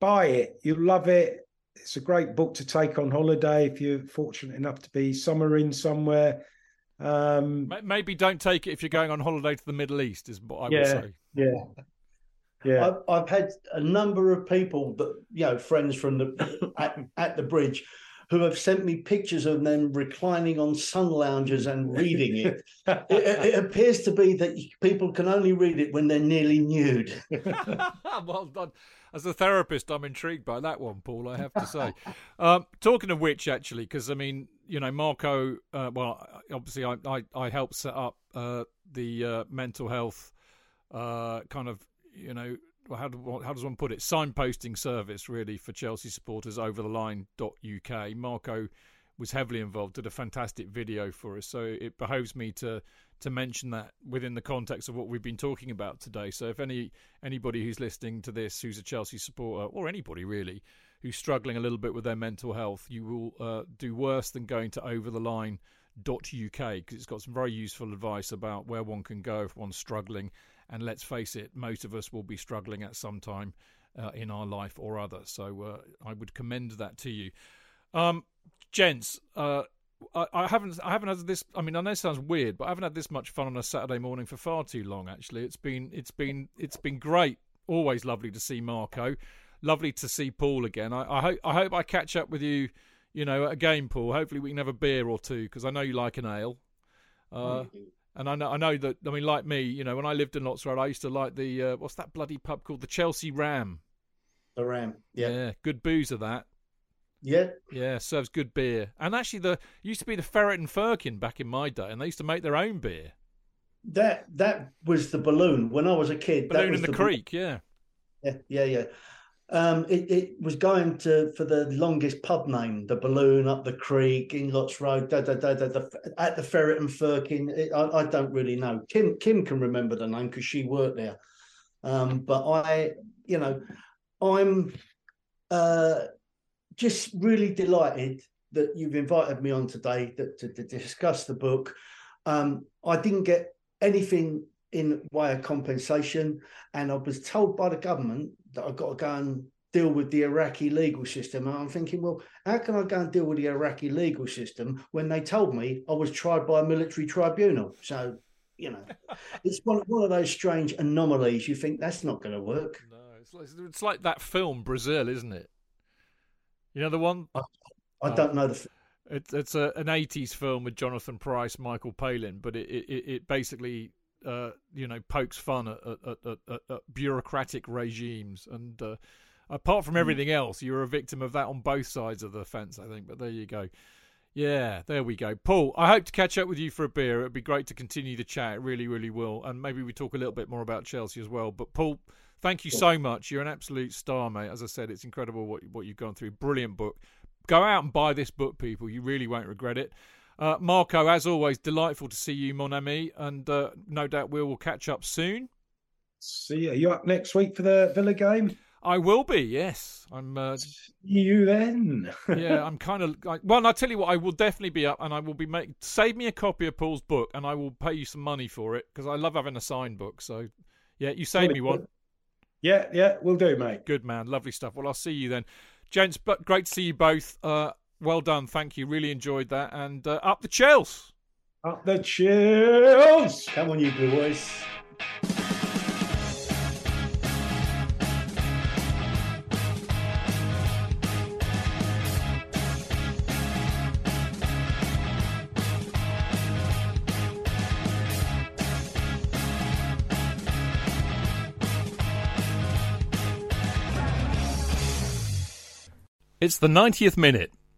buy it. You'll love it. It's a great book to take on holiday if you're fortunate enough to be summer in somewhere um, Maybe don't take it if you're going on holiday to the Middle East, is what I yeah, would say. Yeah. Yeah. I've, I've, had a number of people that, you know, friends from the *coughs* at, at the bridge who have sent me pictures of them reclining on sun loungers and reading it. *laughs* it, it, appears to be that people can only read it when they're nearly nude. *laughs* *laughs* well done as a therapist, I'm intrigued by that one, Paul. I have to say. um, talking of which, actually, because I mean, you know, Marco. Uh, well, obviously, I I, I helped set up uh, the uh, mental health uh, kind of, you know, how do, how does one put it? Signposting service, really, for Chelsea supporters. Over the line.uk. Marco was heavily involved. Did a fantastic video for us. So it behoves me to to mention that within the context of what we've been talking about today. So if any anybody who's listening to this who's a Chelsea supporter or anybody really who's struggling a little bit with their mental health, you will uh, do worse than going to overtheline.uk because it's got some very useful advice about where one can go if one's struggling. And let's face it, most of us will be struggling at some time uh, in our life or other. So uh, I would commend that to you. Um, gents, uh, I, I, haven't I haven't had this. I mean, I know it sounds weird, but I haven't had this much fun on a Saturday morning for far too long. Actually, it's been it's been it's been great. Always lovely to see Marco. Lovely to see Paul again. I, I hope I hope I catch up with you. You know, at a game, Paul. Hopefully, we can have a beer or two because I know you like an ale. Uh, and I know I know that. I mean, like me, you know, when I lived in Lots Road, I used to like the uh, what's that bloody pub called? The Chelsea Ram. The Ram. Yeah. Yeah. Good booze of that. Yeah. Yeah, serves good beer. And actually, the used to be the Ferret and Firkin back in my day, and they used to make their own beer. That that was the balloon when I was a kid. Balloon in the, the creek, yeah. Yeah, yeah, yeah. Um, it, it was going to for the longest pub name, the Balloon up the creek in Lots Road, da, da, da, da, at the Ferret and Firkin. It, I, I, don't really know. Kim Kim can remember the name because she worked there. Um, but I, you know, I'm uh, just really delighted that you've invited me on today to, to, to discuss the book. Um, I didn't get anything in way of compensation, and I was told by the government that I've got to go and deal with the Iraqi legal system. And I'm thinking, well, how can I go and deal with the Iraqi legal system when they told me I was tried by a military tribunal? So, you know, *laughs* it's one, one of those strange anomalies. You think that's not going to work. No, it's like, it's like that film Brazil, isn't it? You know the one. I, I uh, don't know the. It's it's a, an '80s film with Jonathan Pryce, Michael Palin, but it it, it basically uh, you know pokes fun at, at, at, at, at bureaucratic regimes, and uh, apart from everything else, you're a victim of that on both sides of the fence, I think. But there you go. Yeah, there we go. Paul, I hope to catch up with you for a beer. It'd be great to continue the chat. It really, really will. And maybe we talk a little bit more about Chelsea as well. But Paul, thank you so much. You're an absolute star, mate. As I said, it's incredible what what you've gone through. Brilliant book. Go out and buy this book, people. You really won't regret it. Uh, Marco, as always, delightful to see you, mon ami, and uh, no doubt we will catch up soon. See, are you up next week for the Villa game? I will be. Yes, I'm. Uh, See you then. *laughs* yeah, I'm kind of. Like, well, I tell you what, I will definitely be up, and I will be make save me a copy of Paul's book, and I will pay you some money for it because I love having a signed book. So, yeah, you save me one. Yeah, yeah, we'll do, mate. Good man, lovely stuff. Well, I'll see you then, gents. But great to see you both. Uh, well done, thank you. Really enjoyed that, and uh, up the Chels. Up the chills. Come on, you blue boys. It's the 90th minute.